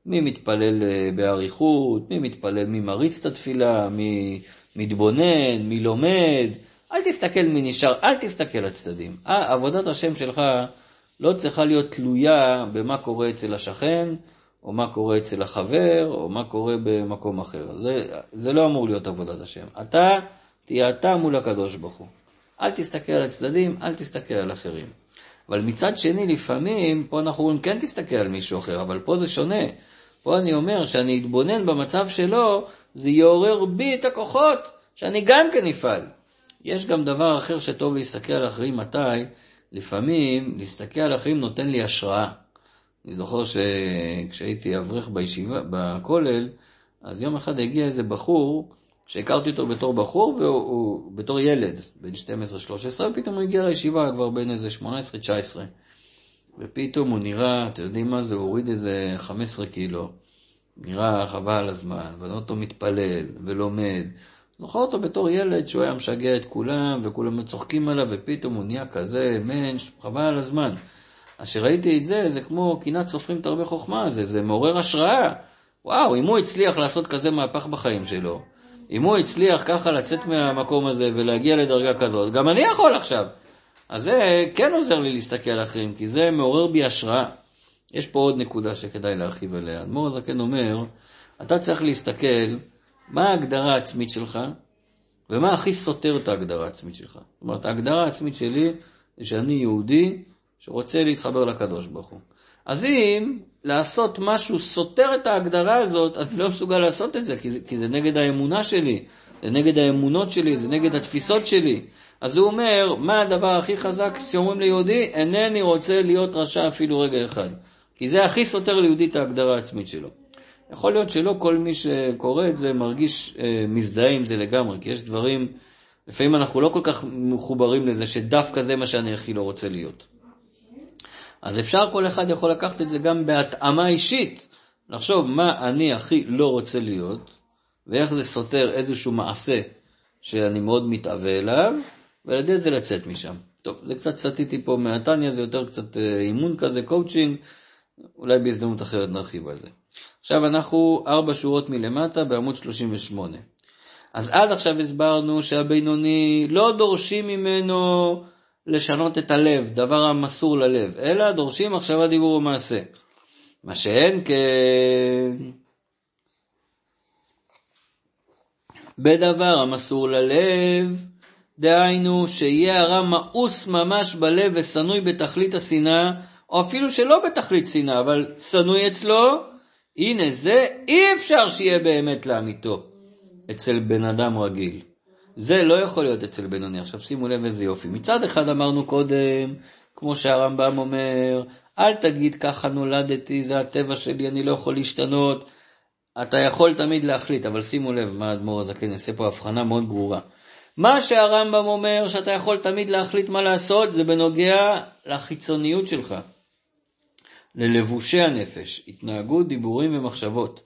מי מתפלל אה, באריכות, מי מתפלל, מי מריץ את התפילה, מי מתבונן, מי לומד. אל תסתכל מי נשאר, אל תסתכל לצדדים. עבודת השם שלך לא צריכה להיות תלויה במה קורה אצל השכן, או מה קורה אצל החבר, או מה קורה במקום אחר. זה, זה לא אמור להיות עבודת השם. אתה תהיה אתה מול הקדוש ברוך הוא. אל תסתכל על הצדדים, אל תסתכל על אחרים. אבל מצד שני, לפעמים, פה אנחנו אומרים, כן תסתכל על מישהו אחר, אבל פה זה שונה. פה אני אומר שאני אתבונן במצב שלו, זה יעורר בי את הכוחות, שאני גם כן אפעל. יש גם דבר אחר שטוב להסתכל על אחרים מתי, לפעמים להסתכל על אחרים נותן לי השראה. אני זוכר שכשהייתי אברך בישיבה, בכולל, אז יום אחד הגיע איזה בחור, שהכרתי אותו בתור בחור, והוא בתור ילד, בן 12-13, ופתאום הוא הגיע לישיבה כבר בין איזה 18-19. ופתאום הוא נראה, אתם יודעים מה זה, הוא הוריד איזה 15 קילו. נראה חבל על הזמן, ואני אותו מתפלל ולומד. זוכר אותו בתור ילד שהוא היה משגע את כולם, וכולם צוחקים עליו, ופתאום הוא נהיה כזה מענץ', חבל על הזמן. אז כשראיתי את זה, זה כמו קנאת סופרים תרבה חוכמה, זה, זה מעורר השראה. וואו, אם הוא הצליח לעשות כזה מהפך בחיים שלו, אם הוא הצליח ככה לצאת מהמקום הזה ולהגיע לדרגה כזאת, גם אני יכול עכשיו. אז זה כן עוזר לי להסתכל על אחרים, כי זה מעורר בי השראה. יש פה עוד נקודה שכדאי להרחיב עליה. אדמו"ר הזקן אומר, אתה צריך להסתכל מה ההגדרה העצמית שלך, ומה הכי סותר את ההגדרה העצמית שלך. זאת אומרת, ההגדרה העצמית שלי זה שאני יהודי שרוצה להתחבר לקדוש ברוך הוא. אז אם לעשות משהו סותר את ההגדרה הזאת, אני לא מסוגל לעשות את זה, כי זה, כי זה נגד האמונה שלי, זה נגד האמונות שלי, זה נגד התפיסות שלי. אז הוא אומר, מה הדבר הכי חזק שאומרים ליהודי? אינני רוצה להיות רשע אפילו רגע אחד. כי זה הכי סותר ליהודי את ההגדרה העצמית שלו. יכול להיות שלא כל מי שקורא את זה מרגיש אה, מזדהה עם זה לגמרי, כי יש דברים, לפעמים אנחנו לא כל כך מחוברים לזה שדווקא זה מה שאני הכי לא רוצה להיות. אז אפשר, כל אחד יכול לקחת את זה גם בהתאמה אישית, לחשוב מה אני הכי לא רוצה להיות, ואיך זה סותר איזשהו מעשה שאני מאוד מתאווה אליו, ועל ידי זה לצאת משם. טוב, זה קצת סטיתי פה מהתניא, זה יותר קצת אה, אימון כזה, קואוצ'ינג, אולי בהזדמנות אחרת נרחיב על זה. עכשיו אנחנו ארבע שורות מלמטה בעמוד 38. אז עד עכשיו הסברנו שהבינוני לא דורשים ממנו לשנות את הלב, דבר המסור ללב, אלא דורשים מחשבה, דיבור ומעשה. מה שאין כן, בדבר המסור ללב, דהיינו שיהיה הרע מאוס ממש בלב ושנוי בתכלית השנאה, או אפילו שלא בתכלית שנאה, אבל שנוי אצלו, הנה זה אי אפשר שיהיה באמת לאמיתו אצל בן אדם רגיל. זה לא יכול להיות אצל בינוני. עכשיו שימו לב איזה יופי. מצד אחד אמרנו קודם, כמו שהרמב"ם אומר, אל תגיד ככה נולדתי, זה הטבע שלי, אני לא יכול להשתנות. אתה יכול תמיד להחליט, אבל שימו לב מה האדמו"ר הזקן יעשה פה הבחנה מאוד ברורה. מה שהרמב"ם אומר שאתה יכול תמיד להחליט מה לעשות, זה בנוגע לחיצוניות שלך, ללבושי הנפש, התנהגות, דיבורים ומחשבות.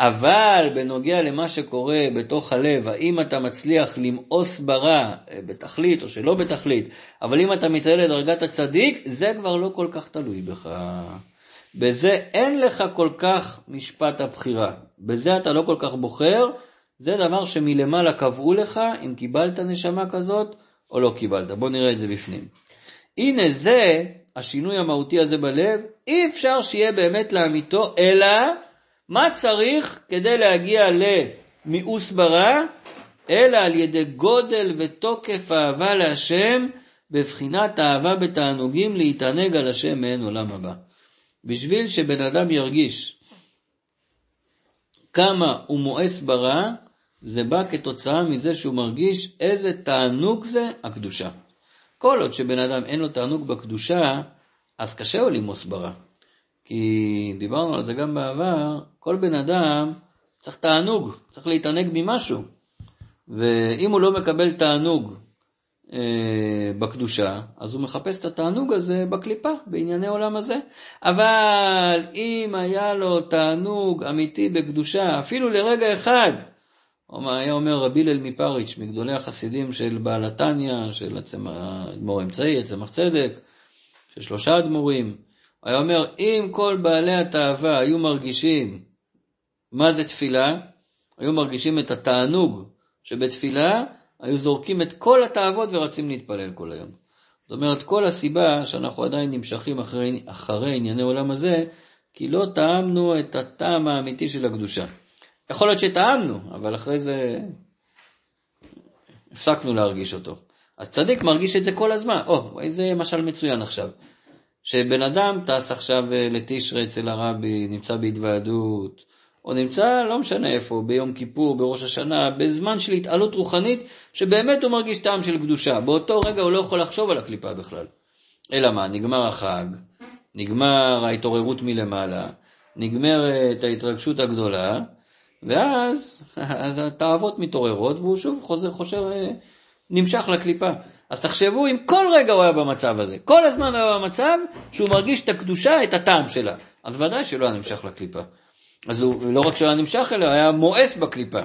אבל בנוגע למה שקורה בתוך הלב, האם אתה מצליח למאוס ברע אה, בתכלית או שלא בתכלית, אבל אם אתה מתעלה לדרגת הצדיק, זה כבר לא כל כך תלוי בך. בזה אין לך כל כך משפט הבחירה. בזה אתה לא כל כך בוחר, זה דבר שמלמעלה קבעו לך אם קיבלת נשמה כזאת או לא קיבלת. בוא נראה את זה בפנים. הנה זה השינוי המהותי הזה בלב, אי אפשר שיהיה באמת לאמיתו, אלא מה צריך כדי להגיע למיאוס ברע? אלא על ידי גודל ותוקף אהבה להשם, בבחינת אהבה בתענוגים להתענג על השם מעין עולם הבא. בשביל שבן אדם ירגיש כמה הוא מואס ברע, זה בא כתוצאה מזה שהוא מרגיש איזה תענוג זה הקדושה. כל עוד שבן אדם אין לו תענוג בקדושה, אז קשה לו למאוס ברע. כי דיברנו על זה גם בעבר, כל בן אדם צריך תענוג, צריך להתענג ממשהו. ואם הוא לא מקבל תענוג אה, בקדושה, אז הוא מחפש את התענוג הזה בקליפה, בענייני עולם הזה. אבל אם היה לו תענוג אמיתי בקדושה, אפילו לרגע אחד, היה אומר רבי הלל מפריץ', מגדולי החסידים של בעל התניא, של האדמו"ר האמצעי, הצמח צדק, של שלושה אדמו"רים, היה אומר, אם כל בעלי התאווה היו מרגישים מה זה תפילה, היו מרגישים את התענוג שבתפילה, היו זורקים את כל התאוות ורצים להתפלל כל היום. זאת אומרת, כל הסיבה שאנחנו עדיין נמשכים אחרי, אחרי ענייני עולם הזה, כי לא טעמנו את הטעם האמיתי של הקדושה. יכול להיות שטעמנו, אבל אחרי זה הפסקנו להרגיש אותו. אז צדיק מרגיש את זה כל הזמן. או, איזה משל מצוין עכשיו. שבן אדם טס עכשיו אה, לתשרי אצל הרבי, נמצא בהתוועדות, או נמצא, לא משנה איפה, ביום כיפור, בראש השנה, בזמן של התעלות רוחנית, שבאמת הוא מרגיש טעם של קדושה. באותו רגע הוא לא יכול לחשוב על הקליפה בכלל. אלא מה, נגמר החג, נגמר ההתעוררות מלמעלה, נגמרת ההתרגשות הגדולה, ואז התאוות מתעוררות, והוא שוב חוזר, חושב, אה, נמשך לקליפה. אז תחשבו אם כל רגע הוא היה במצב הזה, כל הזמן הוא היה במצב שהוא מרגיש את הקדושה, את הטעם שלה. אז ודאי שלא היה נמשך לקליפה. אז הוא לא רק שהוא היה נמשך אליה, היה מואס בקליפה.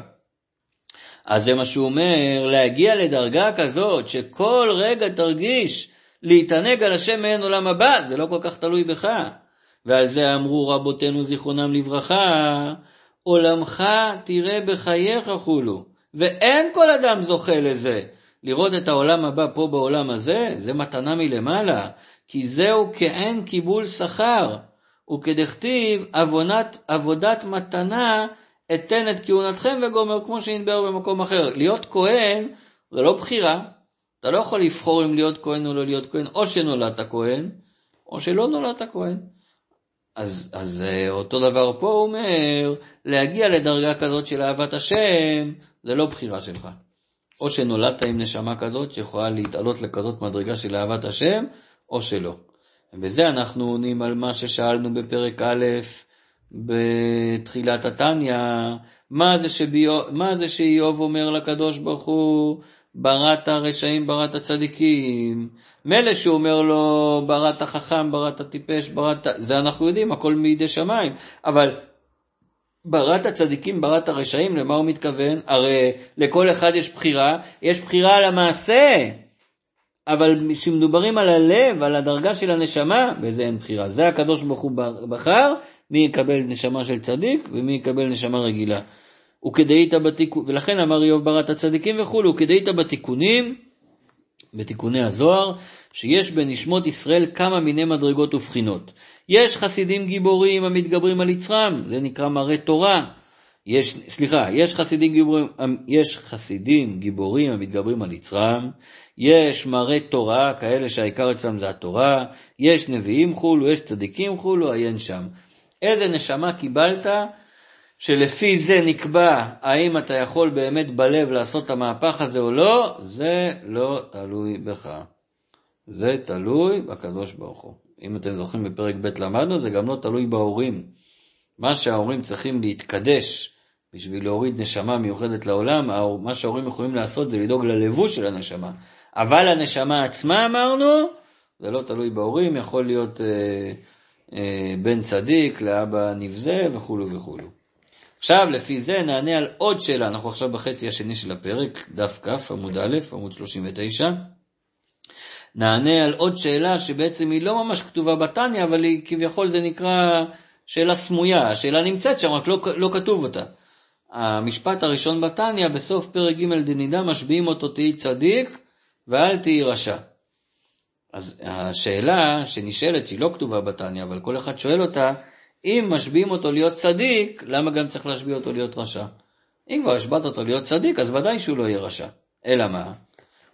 אז זה מה שהוא אומר, להגיע לדרגה כזאת, שכל רגע תרגיש להתענג על השם מעין עולם הבא, זה לא כל כך תלוי בך. ועל זה אמרו רבותינו זיכרונם לברכה, עולמך תראה בחייך חולו. ואין כל אדם זוכה לזה. לראות את העולם הבא פה בעולם הזה, זה מתנה מלמעלה, כי זהו כאין קיבול שכר. וכדכתיב עבודת, עבודת מתנה אתן את כהונתכם וגומר, כמו שנדבר במקום אחר. להיות כהן זה לא בחירה, אתה לא יכול לבחור אם להיות כהן או לא להיות כהן, או שנולדת כהן, או שלא נולדת כהן. אז, אז אה, אותו דבר פה הוא אומר, להגיע לדרגה כזאת של אהבת השם, זה לא בחירה שלך. או שנולדת עם נשמה כזאת שיכולה להתעלות לכזאת מדרגה של אהבת השם, או שלא. ובזה אנחנו עונים על מה ששאלנו בפרק א' בתחילת התניא, מה מה זה שאיוב אומר לקדוש ברוך הוא, בראת הרשעים, בראת הצדיקים. מילא שהוא אומר לו, בראת החכם, בראת הטיפש, בראת... זה אנחנו יודעים, הכל מידי שמיים. אבל בראת הצדיקים, בראת הרשעים, למה הוא מתכוון? הרי לכל אחד יש בחירה, יש בחירה על המעשה. אבל כשמדוברים על הלב, על הדרגה של הנשמה, בזה אין בחירה. זה הקדוש ברוך הוא בחר, מי יקבל נשמה של צדיק ומי יקבל נשמה רגילה. וכדאית בתיקון, ולכן אמר איוב ברת הצדיקים וכולי, וכדאית בתיקונים, בתיקוני הזוהר, שיש בנשמות ישראל כמה מיני מדרגות ובחינות. יש חסידים גיבורים המתגברים על יצרם, זה נקרא מראה תורה. יש, סליחה, יש חסידים גיבורים, יש חסידים גיבורים המתגברים על יצרם, יש מראה תורה, כאלה שהעיקר אצלם זה התורה, יש נביאים חולו, יש צדיקים חולו, עיין שם. איזה נשמה קיבלת, שלפי זה נקבע האם אתה יכול באמת בלב לעשות את המהפך הזה או לא, זה לא תלוי בך. זה תלוי בקדוש ברוך הוא. אם אתם זוכרים בפרק ב' למדנו, זה גם לא תלוי בהורים. מה שההורים צריכים להתקדש בשביל להוריד נשמה מיוחדת לעולם, מה שההורים יכולים לעשות זה לדאוג ללבוש של הנשמה. אבל הנשמה עצמה אמרנו, זה לא תלוי בהורים, יכול להיות אה, אה, בן צדיק לאבא נבזה וכולו וכולו. עכשיו לפי זה נענה על עוד שאלה, אנחנו עכשיו בחצי השני של הפרק, דף כ, עמוד א', עמוד 39. נענה על עוד שאלה שבעצם היא לא ממש כתובה בתניא, אבל היא כביכול זה נקרא שאלה סמויה, השאלה נמצאת שם, רק לא, לא כתוב אותה. המשפט הראשון בתניא, בסוף פרק ג' דנידה, משביעים אותו תהי צדיק ואל תהי רשע. אז השאלה שנשאלת, שהיא לא כתובה בתניא, אבל כל אחד שואל אותה, אם משביעים אותו להיות צדיק, למה גם צריך להשביע אותו להיות רשע? אם כבר השבעת אותו להיות צדיק, אז ודאי שהוא לא יהיה רשע. אלא מה?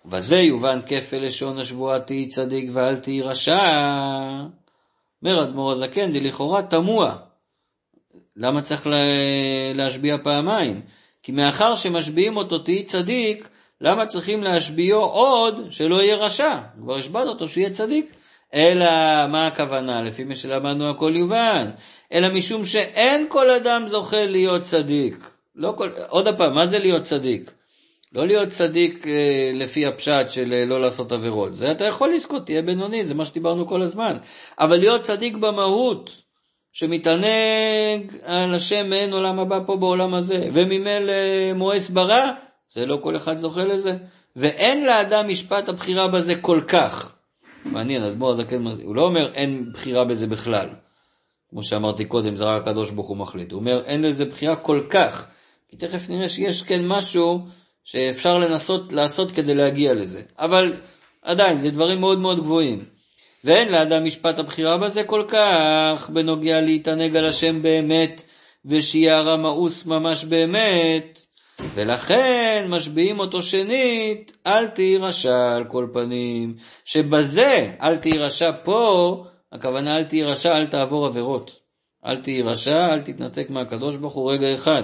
ובזה יובן כפל לשון השבועה תהי צדיק ואל תהי רשע. אומר אדמו"ר הזקן, זה לכאורה תמוה. למה צריך להשביע פעמיים? כי מאחר שמשביעים אותו תהי צדיק, למה צריכים להשביעו עוד שלא יהיה רשע? כבר השבעת אותו שיהיה צדיק. אלא מה הכוונה? לפי מה שלמדנו הכל יובן. אלא משום שאין כל אדם זוכה להיות צדיק. לא כל... עוד פעם, מה זה להיות צדיק? לא להיות צדיק אה, לפי הפשט של אה, לא לעשות עבירות. זה אתה יכול לזכות, תהיה בינוני, זה מה שדיברנו כל הזמן. אבל להיות צדיק במהות, שמתענג על השם מעין עולם הבא פה בעולם הזה, וממילא מואס ברע, זה לא כל אחד זוכה לזה. ואין לאדם משפט הבחירה בזה כל כך. מעניין, אדמו"ר הזקן, הוא לא אומר אין בחירה בזה בכלל. כמו שאמרתי קודם, זה רק הקדוש ברוך הוא מחליט. הוא אומר אין לזה בחירה כל כך. כי תכף נראה שיש כן משהו שאפשר לנסות לעשות כדי להגיע לזה. אבל עדיין, זה דברים מאוד מאוד גבוהים. ואין לאדם משפט הבחירה בזה כל כך, בנוגע להתענג על השם באמת, ושיהיה הרע מאוס ממש באמת, ולכן משביעים אותו שנית, אל תהי רשע על כל פנים, שבזה, אל תהי רשע פה, הכוונה אל תהי רשע, אל תעבור עבירות. אל תהי רשע, אל תתנתק מהקדוש ברוך הוא רגע אחד.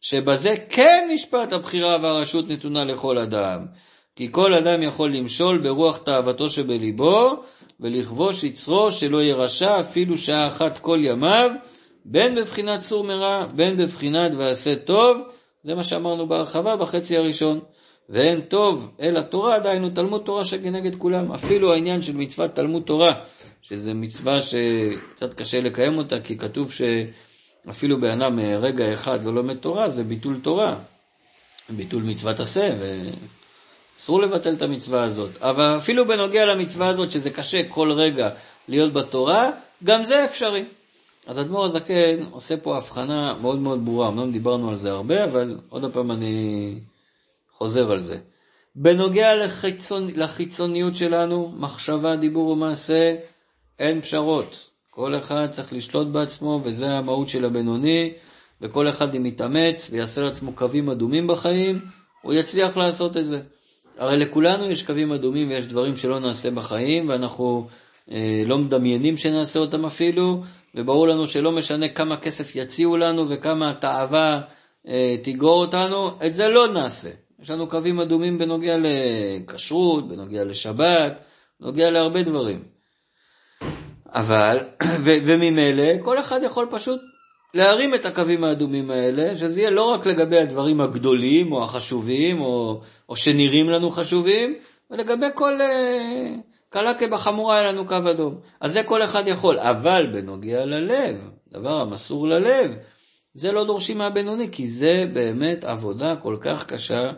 שבזה כן משפט הבחירה והרשות נתונה לכל אדם. כי כל אדם יכול למשול ברוח תאוותו שבליבו, ולכבוש יצרו שלא יהיה רשע אפילו שעה אחת כל ימיו, בין בבחינת סור מרע, בין בבחינת ועשה טוב, זה מה שאמרנו בהרחבה בחצי הראשון. ואין טוב אלא תורה, דהיינו תלמוד תורה שכנגד כולם. אפילו העניין של מצוות תלמוד תורה, שזו מצווה שקצת קשה לקיים אותה, כי כתוב שאפילו בן אדם רגע אחד לא לומד תורה, זה ביטול תורה. ביטול מצוות עשה, ואסור לבטל את המצווה הזאת. אבל אפילו בנוגע למצווה הזאת, שזה קשה כל רגע להיות בתורה, גם זה אפשרי. אז אדמו"ר הזקן עושה פה הבחנה מאוד מאוד ברורה, אמנם דיברנו על זה הרבה, אבל עוד פעם אני חוזר על זה. בנוגע לחיצונ... לחיצוניות שלנו, מחשבה, דיבור ומעשה, אין פשרות. כל אחד צריך לשלוט בעצמו, וזה המהות של הבינוני, וכל אחד אם יתאמץ ויעשה לעצמו קווים אדומים בחיים, הוא יצליח לעשות את זה. הרי לכולנו יש קווים אדומים ויש דברים שלא נעשה בחיים, ואנחנו אה, לא מדמיינים שנעשה אותם אפילו, וברור לנו שלא משנה כמה כסף יציעו לנו וכמה התאווה אה, תגרור אותנו, את זה לא נעשה. יש לנו קווים אדומים בנוגע לכשרות, בנוגע לשבת, בנוגע להרבה דברים. אבל, וממילא, כל אחד יכול פשוט להרים את הקווים האדומים האלה, שזה יהיה לא רק לגבי הדברים הגדולים או החשובים, או, או שנראים לנו חשובים, ולגבי כל... Uh, קלה כבחמורה היה לנו קו אדום. אז זה כל אחד יכול, אבל בנוגע ללב, דבר המסור ללב, זה לא דורשים מהבינוני, כי זה באמת עבודה כל כך קשה.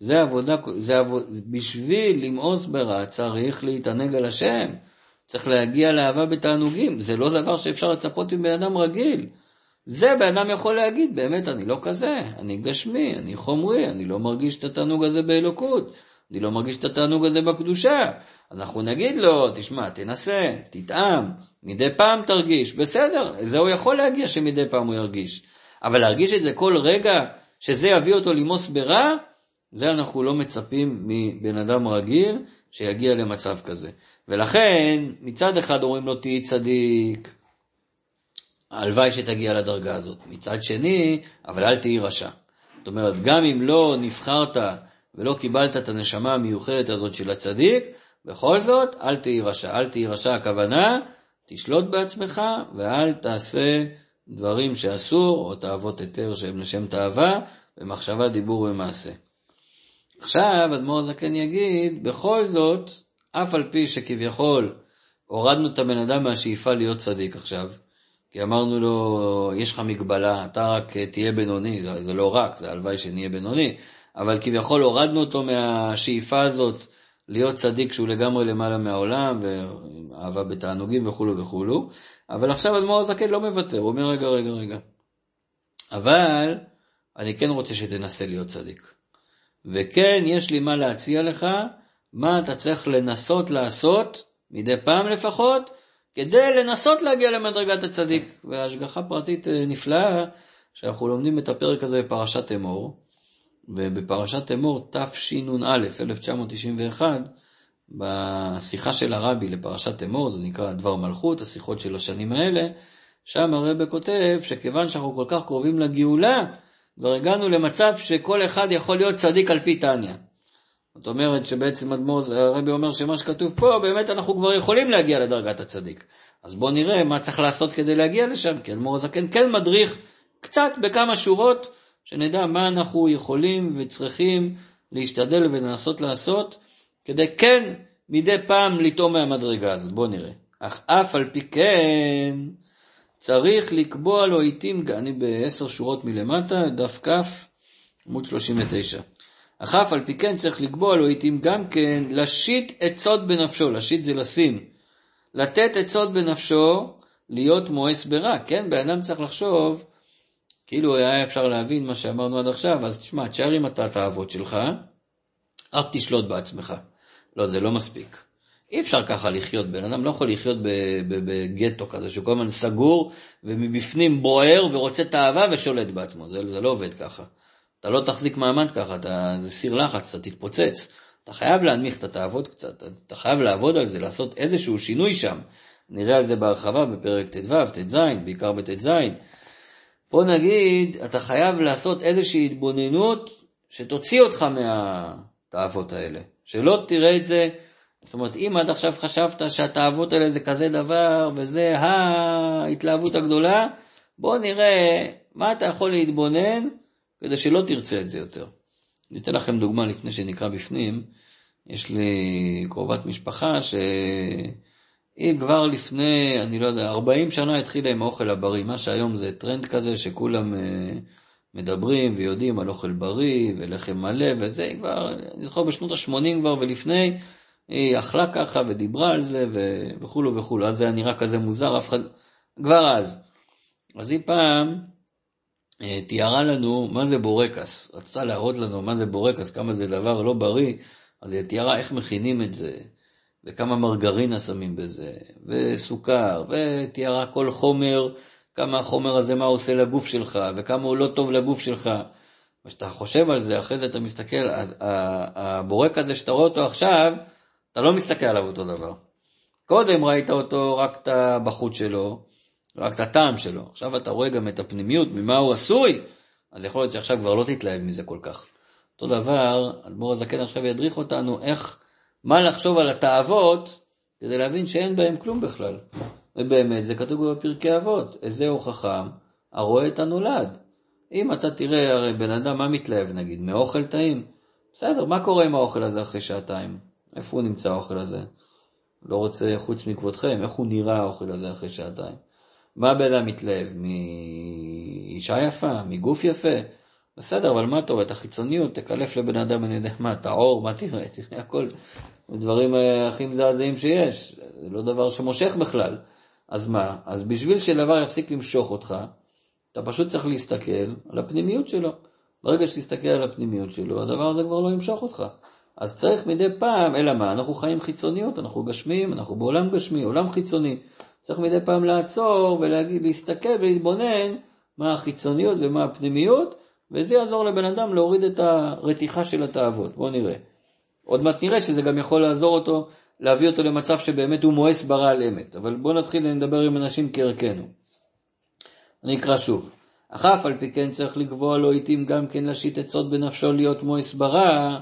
זה עבודה, זה עבוד, בשביל למאוס ברע צריך להתענג על השם. צריך להגיע לאהבה בתענוגים, זה לא דבר שאפשר לצפות מבן אדם רגיל. זה בן אדם יכול להגיד, באמת אני לא כזה, אני גשמי, אני חומרי, אני לא מרגיש את התענוג הזה באלוקות, אני לא מרגיש את התענוג הזה בקדושה. אנחנו נגיד לו, תשמע, תנסה, תטעם, מדי פעם תרגיש, בסדר, זה הוא יכול להגיע שמדי פעם הוא ירגיש. אבל להרגיש את זה כל רגע, שזה יביא אותו למוס ברע, זה אנחנו לא מצפים מבן אדם רגיל שיגיע למצב כזה. ולכן, מצד אחד אומרים לו, תהי צדיק, הלוואי שתגיע לדרגה הזאת. מצד שני, אבל אל תהי רשע. זאת אומרת, גם אם לא נבחרת ולא קיבלת את הנשמה המיוחדת הזאת של הצדיק, בכל זאת, אל תהי רשע. אל תהי רשע הכוונה, תשלוט בעצמך ואל תעשה דברים שאסור, או תאוות היתר שהם לשם תאווה, במחשבה, דיבור ומעשה. עכשיו, אדמו"ר הזקן יגיד, בכל זאת, אף על פי שכביכול הורדנו את הבן אדם מהשאיפה להיות צדיק עכשיו, כי אמרנו לו, יש לך מגבלה, אתה רק תהיה בינוני, זה לא רק, זה הלוואי שנהיה בינוני, אבל כביכול הורדנו אותו מהשאיפה הזאת להיות צדיק שהוא לגמרי למעלה מהעולם, ואהבה בתענוגים וכולו וכולו, אבל עכשיו אדמו"ר הזקן לא מוותר, הוא אומר רגע, רגע, רגע. אבל אני כן רוצה שתנסה להיות צדיק. וכן, יש לי מה להציע לך, מה אתה צריך לנסות לעשות, מדי פעם לפחות, כדי לנסות להגיע למדרגת הצדיק. והשגחה פרטית אה, נפלאה, שאנחנו לומדים את הפרק הזה בפרשת אמור, ובפרשת אמור תשנ"א, 1991, בשיחה של הרבי לפרשת אמור, זה נקרא דבר מלכות, השיחות של השנים האלה, שם הרבה כותב שכיוון שאנחנו כל כך קרובים לגאולה, כבר הגענו למצב שכל אחד יכול להיות צדיק על פי תניא. זאת אומרת שבעצם אדמו"ר, הרבי אומר שמה שכתוב פה, באמת אנחנו כבר יכולים להגיע לדרגת הצדיק. אז בואו נראה מה צריך לעשות כדי להגיע לשם, כי אדמו"ר הזקן כן מדריך קצת בכמה שורות, שנדע מה אנחנו יכולים וצריכים להשתדל ולנסות לעשות, כדי כן מדי פעם לטעום מהמדרגה הזאת. בואו נראה. אך אף על פי כן, צריך לקבוע לו עיתים, אני בעשר שורות מלמטה, דף כ, עמוד 39. אך אף על פי כן צריך לקבוע לו עיתים גם כן, להשית עצות בנפשו, להשית זה לשים, לתת עצות בנפשו, להיות מואס ברע, כן? בן אדם צריך לחשוב, כאילו היה אפשר להבין מה שאמרנו עד עכשיו, אז תשמע, תשאר עם התאוות שלך, רק תשלוט בעצמך. לא, זה לא מספיק. אי אפשר ככה לחיות, בן אדם לא יכול לחיות בגטו כזה, שהוא כל הזמן סגור ומבפנים בוער ורוצה תאווה ושולט בעצמו, זה, זה לא עובד ככה. אתה לא תחזיק מעמד ככה, אתה, זה סיר לחץ, אתה תתפוצץ. אתה חייב להנמיך את התאוות קצת, אתה חייב לעבוד על זה, לעשות איזשהו שינוי שם. נראה על זה בהרחבה בפרק ט"ו, ט"ז, בעיקר בט"ז. פה נגיד, אתה חייב לעשות איזושהי התבוננות שתוציא אותך מהתאוות האלה. שלא תראה את זה זאת אומרת, אם עד עכשיו חשבת שהתאוות האלה זה כזה דבר, וזה ההתלהבות הגדולה, בוא נראה מה אתה יכול להתבונן כדי שלא תרצה את זה יותר. אני אתן לכם דוגמה לפני שנקרא בפנים. יש לי קרובת משפחה שהיא כבר לפני, אני לא יודע, 40 שנה התחילה עם האוכל הבריא. מה שהיום זה טרנד כזה שכולם אה, מדברים ויודעים על אוכל בריא ולחם מלא וזה, כבר, אני זוכר בשנות ה-80 כבר ולפני, היא אכלה ככה ודיברה על זה וכולו וכולו, אז זה היה נראה כזה מוזר, אף אחד, כבר אז. אז היא פעם תיארה לנו מה זה בורקס, רצתה להראות לנו מה זה בורקס, כמה זה דבר לא בריא, אז היא תיארה איך מכינים את זה, וכמה מרגרינה שמים בזה, וסוכר, ותיארה כל חומר, כמה החומר הזה, מה עושה לגוף שלך, וכמה הוא לא טוב לגוף שלך. וכשאתה חושב על זה, אחרי זה אתה מסתכל, הבורק הזה שאתה רואה אותו עכשיו, אתה לא מסתכל עליו אותו דבר. קודם ראית אותו רק את הבחוץ שלו, רק את הטעם שלו. עכשיו אתה רואה גם את הפנימיות, ממה הוא עשוי, אז יכול להיות שעכשיו כבר לא תתלהב מזה כל כך. אותו דבר, אדמו"ר הזקן עכשיו ידריך אותנו איך, מה לחשוב על התאוות, כדי להבין שאין בהם כלום בכלל. ובאמת, זה כתוב בפרקי אבות, איזהו חכם, הרואה את הנולד. אם אתה תראה, הרי בן אדם, מה מתלהב נגיד? מאוכל טעים? בסדר, מה קורה עם האוכל הזה אחרי שעתיים? איפה הוא נמצא האוכל הזה? לא רוצה חוץ מכבודכם, איך הוא נראה האוכל הזה אחרי שעתיים? מה הבן אדם מתלהב? מאישה יפה? מגוף יפה? בסדר, אבל מה אתה רואה? את החיצוניות, תקלף לבן אדם, אני יודע מה, את העור, מה תראה? תראה הכל, הדברים אה, הכי מזעזעים שיש, זה לא דבר שמושך בכלל. אז מה? אז בשביל שדבר יפסיק למשוך אותך, אתה פשוט צריך להסתכל על הפנימיות שלו. ברגע שתסתכל על הפנימיות שלו, הדבר הזה כבר לא ימשוך אותך. אז צריך מדי פעם, אלא מה? אנחנו חיים חיצוניות, אנחנו גשמיים, אנחנו בעולם גשמי, עולם חיצוני. צריך מדי פעם לעצור ולהגיד, להסתכל ולהתבונן מה החיצוניות ומה הפנימיות, וזה יעזור לבן אדם להוריד את הרתיחה של התאוות. בואו נראה. עוד מעט נראה שזה גם יכול לעזור אותו, להביא אותו למצב שבאמת הוא מואס ברע על אמת. אבל בואו נתחיל לדבר עם אנשים כערכנו. אני אקרא שוב. אך אף על פי כן צריך לקבוע לו עיתים גם כן להשית עצות בנפשו להיות מואס ברע,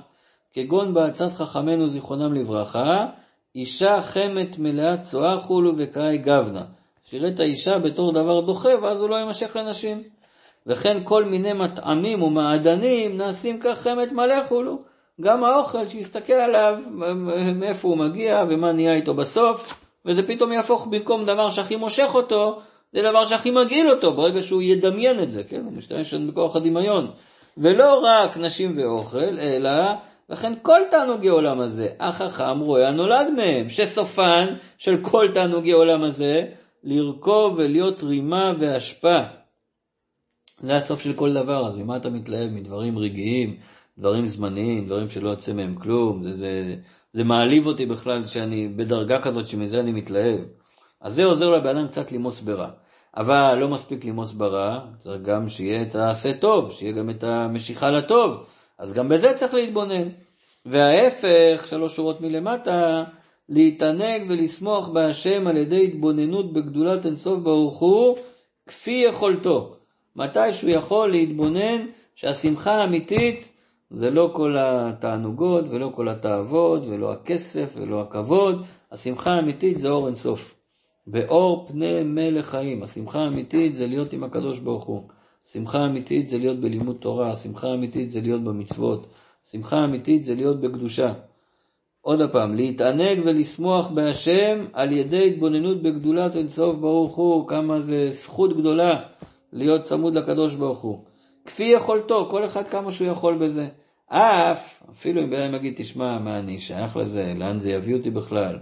כגון בעצת חכמינו זיכרונם לברכה, אישה חמת מלאה צואה חולו וקאי גבנה. שיראה את האישה בתור דבר דוחה, ואז הוא לא יימשך לנשים. וכן כל מיני מטעמים ומעדנים נעשים כך חמת מלא חולו. גם האוכל, שיסתכל עליו, מאיפה הוא מגיע ומה נהיה איתו בסוף, וזה פתאום יהפוך במקום דבר שהכי מושך אותו, זה דבר שהכי מגעיל אותו, ברגע שהוא ידמיין את זה, כן? הוא משתמש בכוח הדמיון. ולא רק נשים ואוכל, אלא לכן כל תענוגי עולם הזה, החכם רואה הנולד מהם, שסופן של כל תענוגי עולם הזה, לרכוב ולהיות רימה והשפעה. זה הסוף של כל דבר, אז ממה אתה מתלהב? מדברים רגעיים, דברים זמניים, דברים שלא יוצא מהם כלום, זה, זה, זה מעליב אותי בכלל שאני בדרגה כזאת שמזה אני מתלהב. אז זה עוזר לבן אדם קצת למוס ברע. אבל לא מספיק למוס ברע, צריך גם שיהיה את העשה טוב, שיהיה גם את המשיכה לטוב, אז גם בזה צריך להתבונן. וההפך, שלוש שורות מלמטה, להתענג ולשמוח בהשם על ידי התבוננות בגדולת אינסוף ברוך הוא, כפי יכולתו. מתי שהוא יכול להתבונן שהשמחה האמיתית זה לא כל התענוגות ולא כל התאוות ולא הכסף ולא הכבוד, השמחה האמיתית זה אור אינסוף. באור פני מלך חיים. השמחה האמיתית זה להיות עם הקדוש ברוך הוא. השמחה האמיתית זה להיות בלימוד תורה, השמחה האמיתית זה להיות במצוות. השמחה האמיתית זה להיות בקדושה. עוד פעם, להתענג ולשמוח בהשם על ידי התבוננות בגדולת אינסוף ברוך הוא, כמה זה זכות גדולה להיות צמוד לקדוש ברוך הוא. כפי יכולתו, כל אחד כמה שהוא יכול בזה. אף, אפילו אם בן אדם יגיד, תשמע, מה אני שייך לזה, לאן זה יביא אותי בכלל?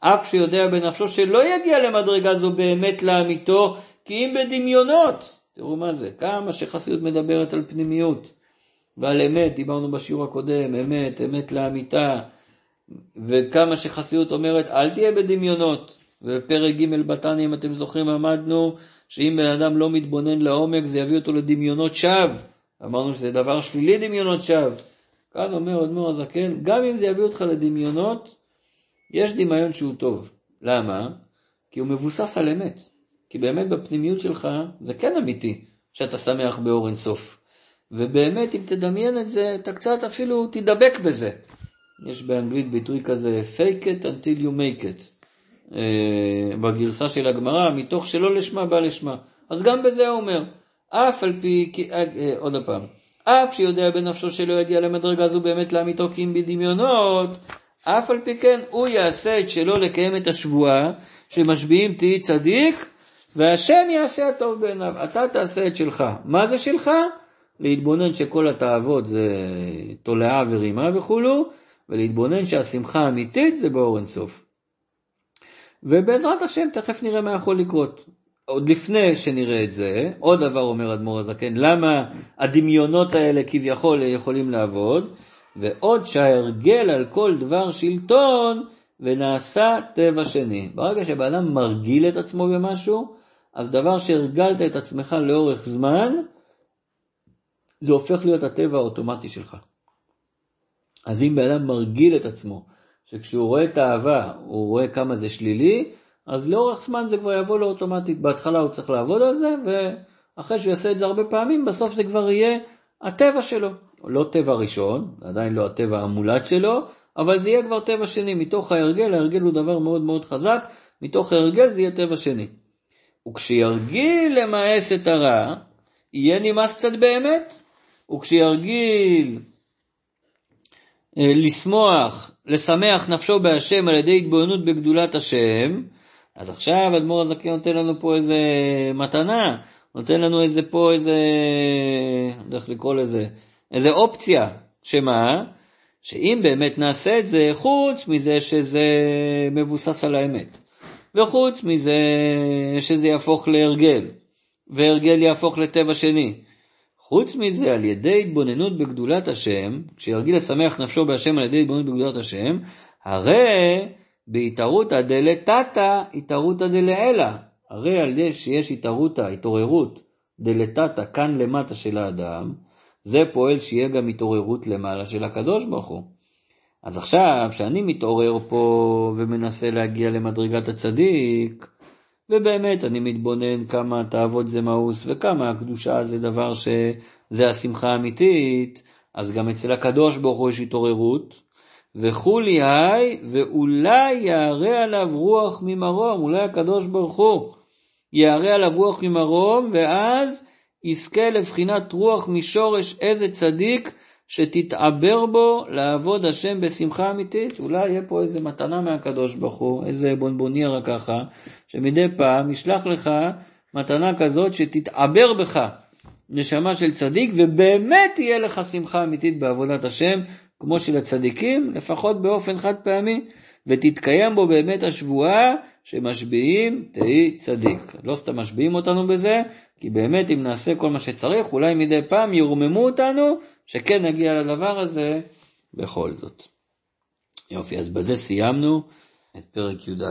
אף שיודע בנפשו שלא יגיע למדרגה זו באמת לאמיתו, כי אם בדמיונות. תראו מה זה, כמה שחסידות מדברת על פנימיות ועל אמת, דיברנו בשיעור הקודם, אמת, אמת לאמיתה, וכמה שחסידות אומרת, אל תהיה בדמיונות. ובפרק ג' בתניא, אם אתם זוכרים, עמדנו שאם בן אדם לא מתבונן לעומק, זה יביא אותו לדמיונות שווא. אמרנו שזה דבר שלילי דמיונות שווא. כאן אומר אדמו"ר הזקן, גם אם זה יביא אותך לדמיונות, יש דמיון שהוא טוב. למה? כי הוא מבוסס על אמת. כי באמת בפנימיות שלך זה כן אמיתי שאתה שמח באור אינסוף. ובאמת אם תדמיין את זה, אתה קצת אפילו תדבק בזה. יש באנגלית ביטוי כזה, fake it until you make it. אה, בגרסה של הגמרא, מתוך שלא לשמה בא לשמה. אז גם בזה הוא אומר, אף על פי, אה, אה, עוד פעם, אף שיודע בנפשו שלא יגיע למדרגה זו באמת לאמיתו כי אם בדמיונות, אף על פי כן הוא יעשה את שלו לקיים את השבועה שמשביעים תהי צדיק והשם יעשה הטוב בעיניו. אתה תעשה את שלך. מה זה שלך? להתבונן שכל התאוות זה תולעה ורימה וכולו, ולהתבונן שהשמחה האמיתית זה באור אינסוף. ובעזרת השם תכף נראה מה יכול לקרות. עוד לפני שנראה את זה, עוד דבר אומר אדמו"ר הזקן, למה הדמיונות האלה כביכול יכולים לעבוד? ועוד שההרגל על כל דבר שלטון ונעשה טבע שני. ברגע שבן אדם מרגיל את עצמו במשהו, אז דבר שהרגלת את עצמך לאורך זמן, זה הופך להיות הטבע האוטומטי שלך. אז אם בן אדם מרגיל את עצמו, שכשהוא רואה את האהבה, הוא רואה כמה זה שלילי, אז לאורך זמן זה כבר יבוא לו אוטומטית. בהתחלה הוא צריך לעבוד על זה, ואחרי שהוא יעשה את זה הרבה פעמים, בסוף זה כבר יהיה הטבע שלו. לא טבע ראשון, עדיין לא הטבע המולד שלו, אבל זה יהיה כבר טבע שני. מתוך ההרגל, ההרגל הוא דבר מאוד מאוד חזק, מתוך ההרגל זה יהיה טבע שני. וכשירגיל למאס את הרע, יהיה נמאס קצת באמת, וכשירגיל אה, לשמוח, לשמח נפשו בהשם על ידי התבוננות בגדולת השם, אז עכשיו אדמו"ר הזקן נותן לנו פה איזה מתנה, נותן לנו איזה פה איזה, לא איך לקרוא לזה, איזה אופציה, שמה? שאם באמת נעשה את זה, חוץ מזה שזה מבוסס על האמת, וחוץ מזה שזה יהפוך להרגל, והרגל יהפוך לטבע שני. חוץ מזה, על ידי התבוננות בגדולת השם, כשירגיל לשמח נפשו בהשם על ידי התבוננות בגדולת השם, הרי בהתערותא דלתתא התערותא דלעילא. הרי על ידי שיש התערותא, התעוררות, דלתתא, כאן למטה של האדם, זה פועל שיהיה גם התעוררות למעלה של הקדוש ברוך הוא. אז עכשיו, שאני מתעורר פה ומנסה להגיע למדרגת הצדיק, ובאמת אני מתבונן כמה תאוות זה מאוס וכמה הקדושה זה דבר שזה השמחה האמיתית, אז גם אצל הקדוש ברוך הוא יש התעוררות, וכולי היי, ואולי יערה עליו רוח ממרום, אולי הקדוש ברוך הוא יערה עליו רוח ממרום, ואז יזכה לבחינת רוח משורש איזה צדיק שתתעבר בו לעבוד השם בשמחה אמיתית. אולי יהיה פה איזה מתנה מהקדוש ברוך הוא, איזה בונבוניירה ככה, שמדי פעם ישלח לך מתנה כזאת שתתעבר בך נשמה של צדיק, ובאמת תהיה לך שמחה אמיתית בעבודת השם, כמו של הצדיקים, לפחות באופן חד פעמי, ותתקיים בו באמת השבועה, שמשביעים תהי צדיק. לא סתם משביעים אותנו בזה, כי באמת אם נעשה כל מה שצריך, אולי מדי פעם ירוממו אותנו, שכן נגיע לדבר הזה בכל זאת. יופי, אז בזה סיימנו את פרק י"ד.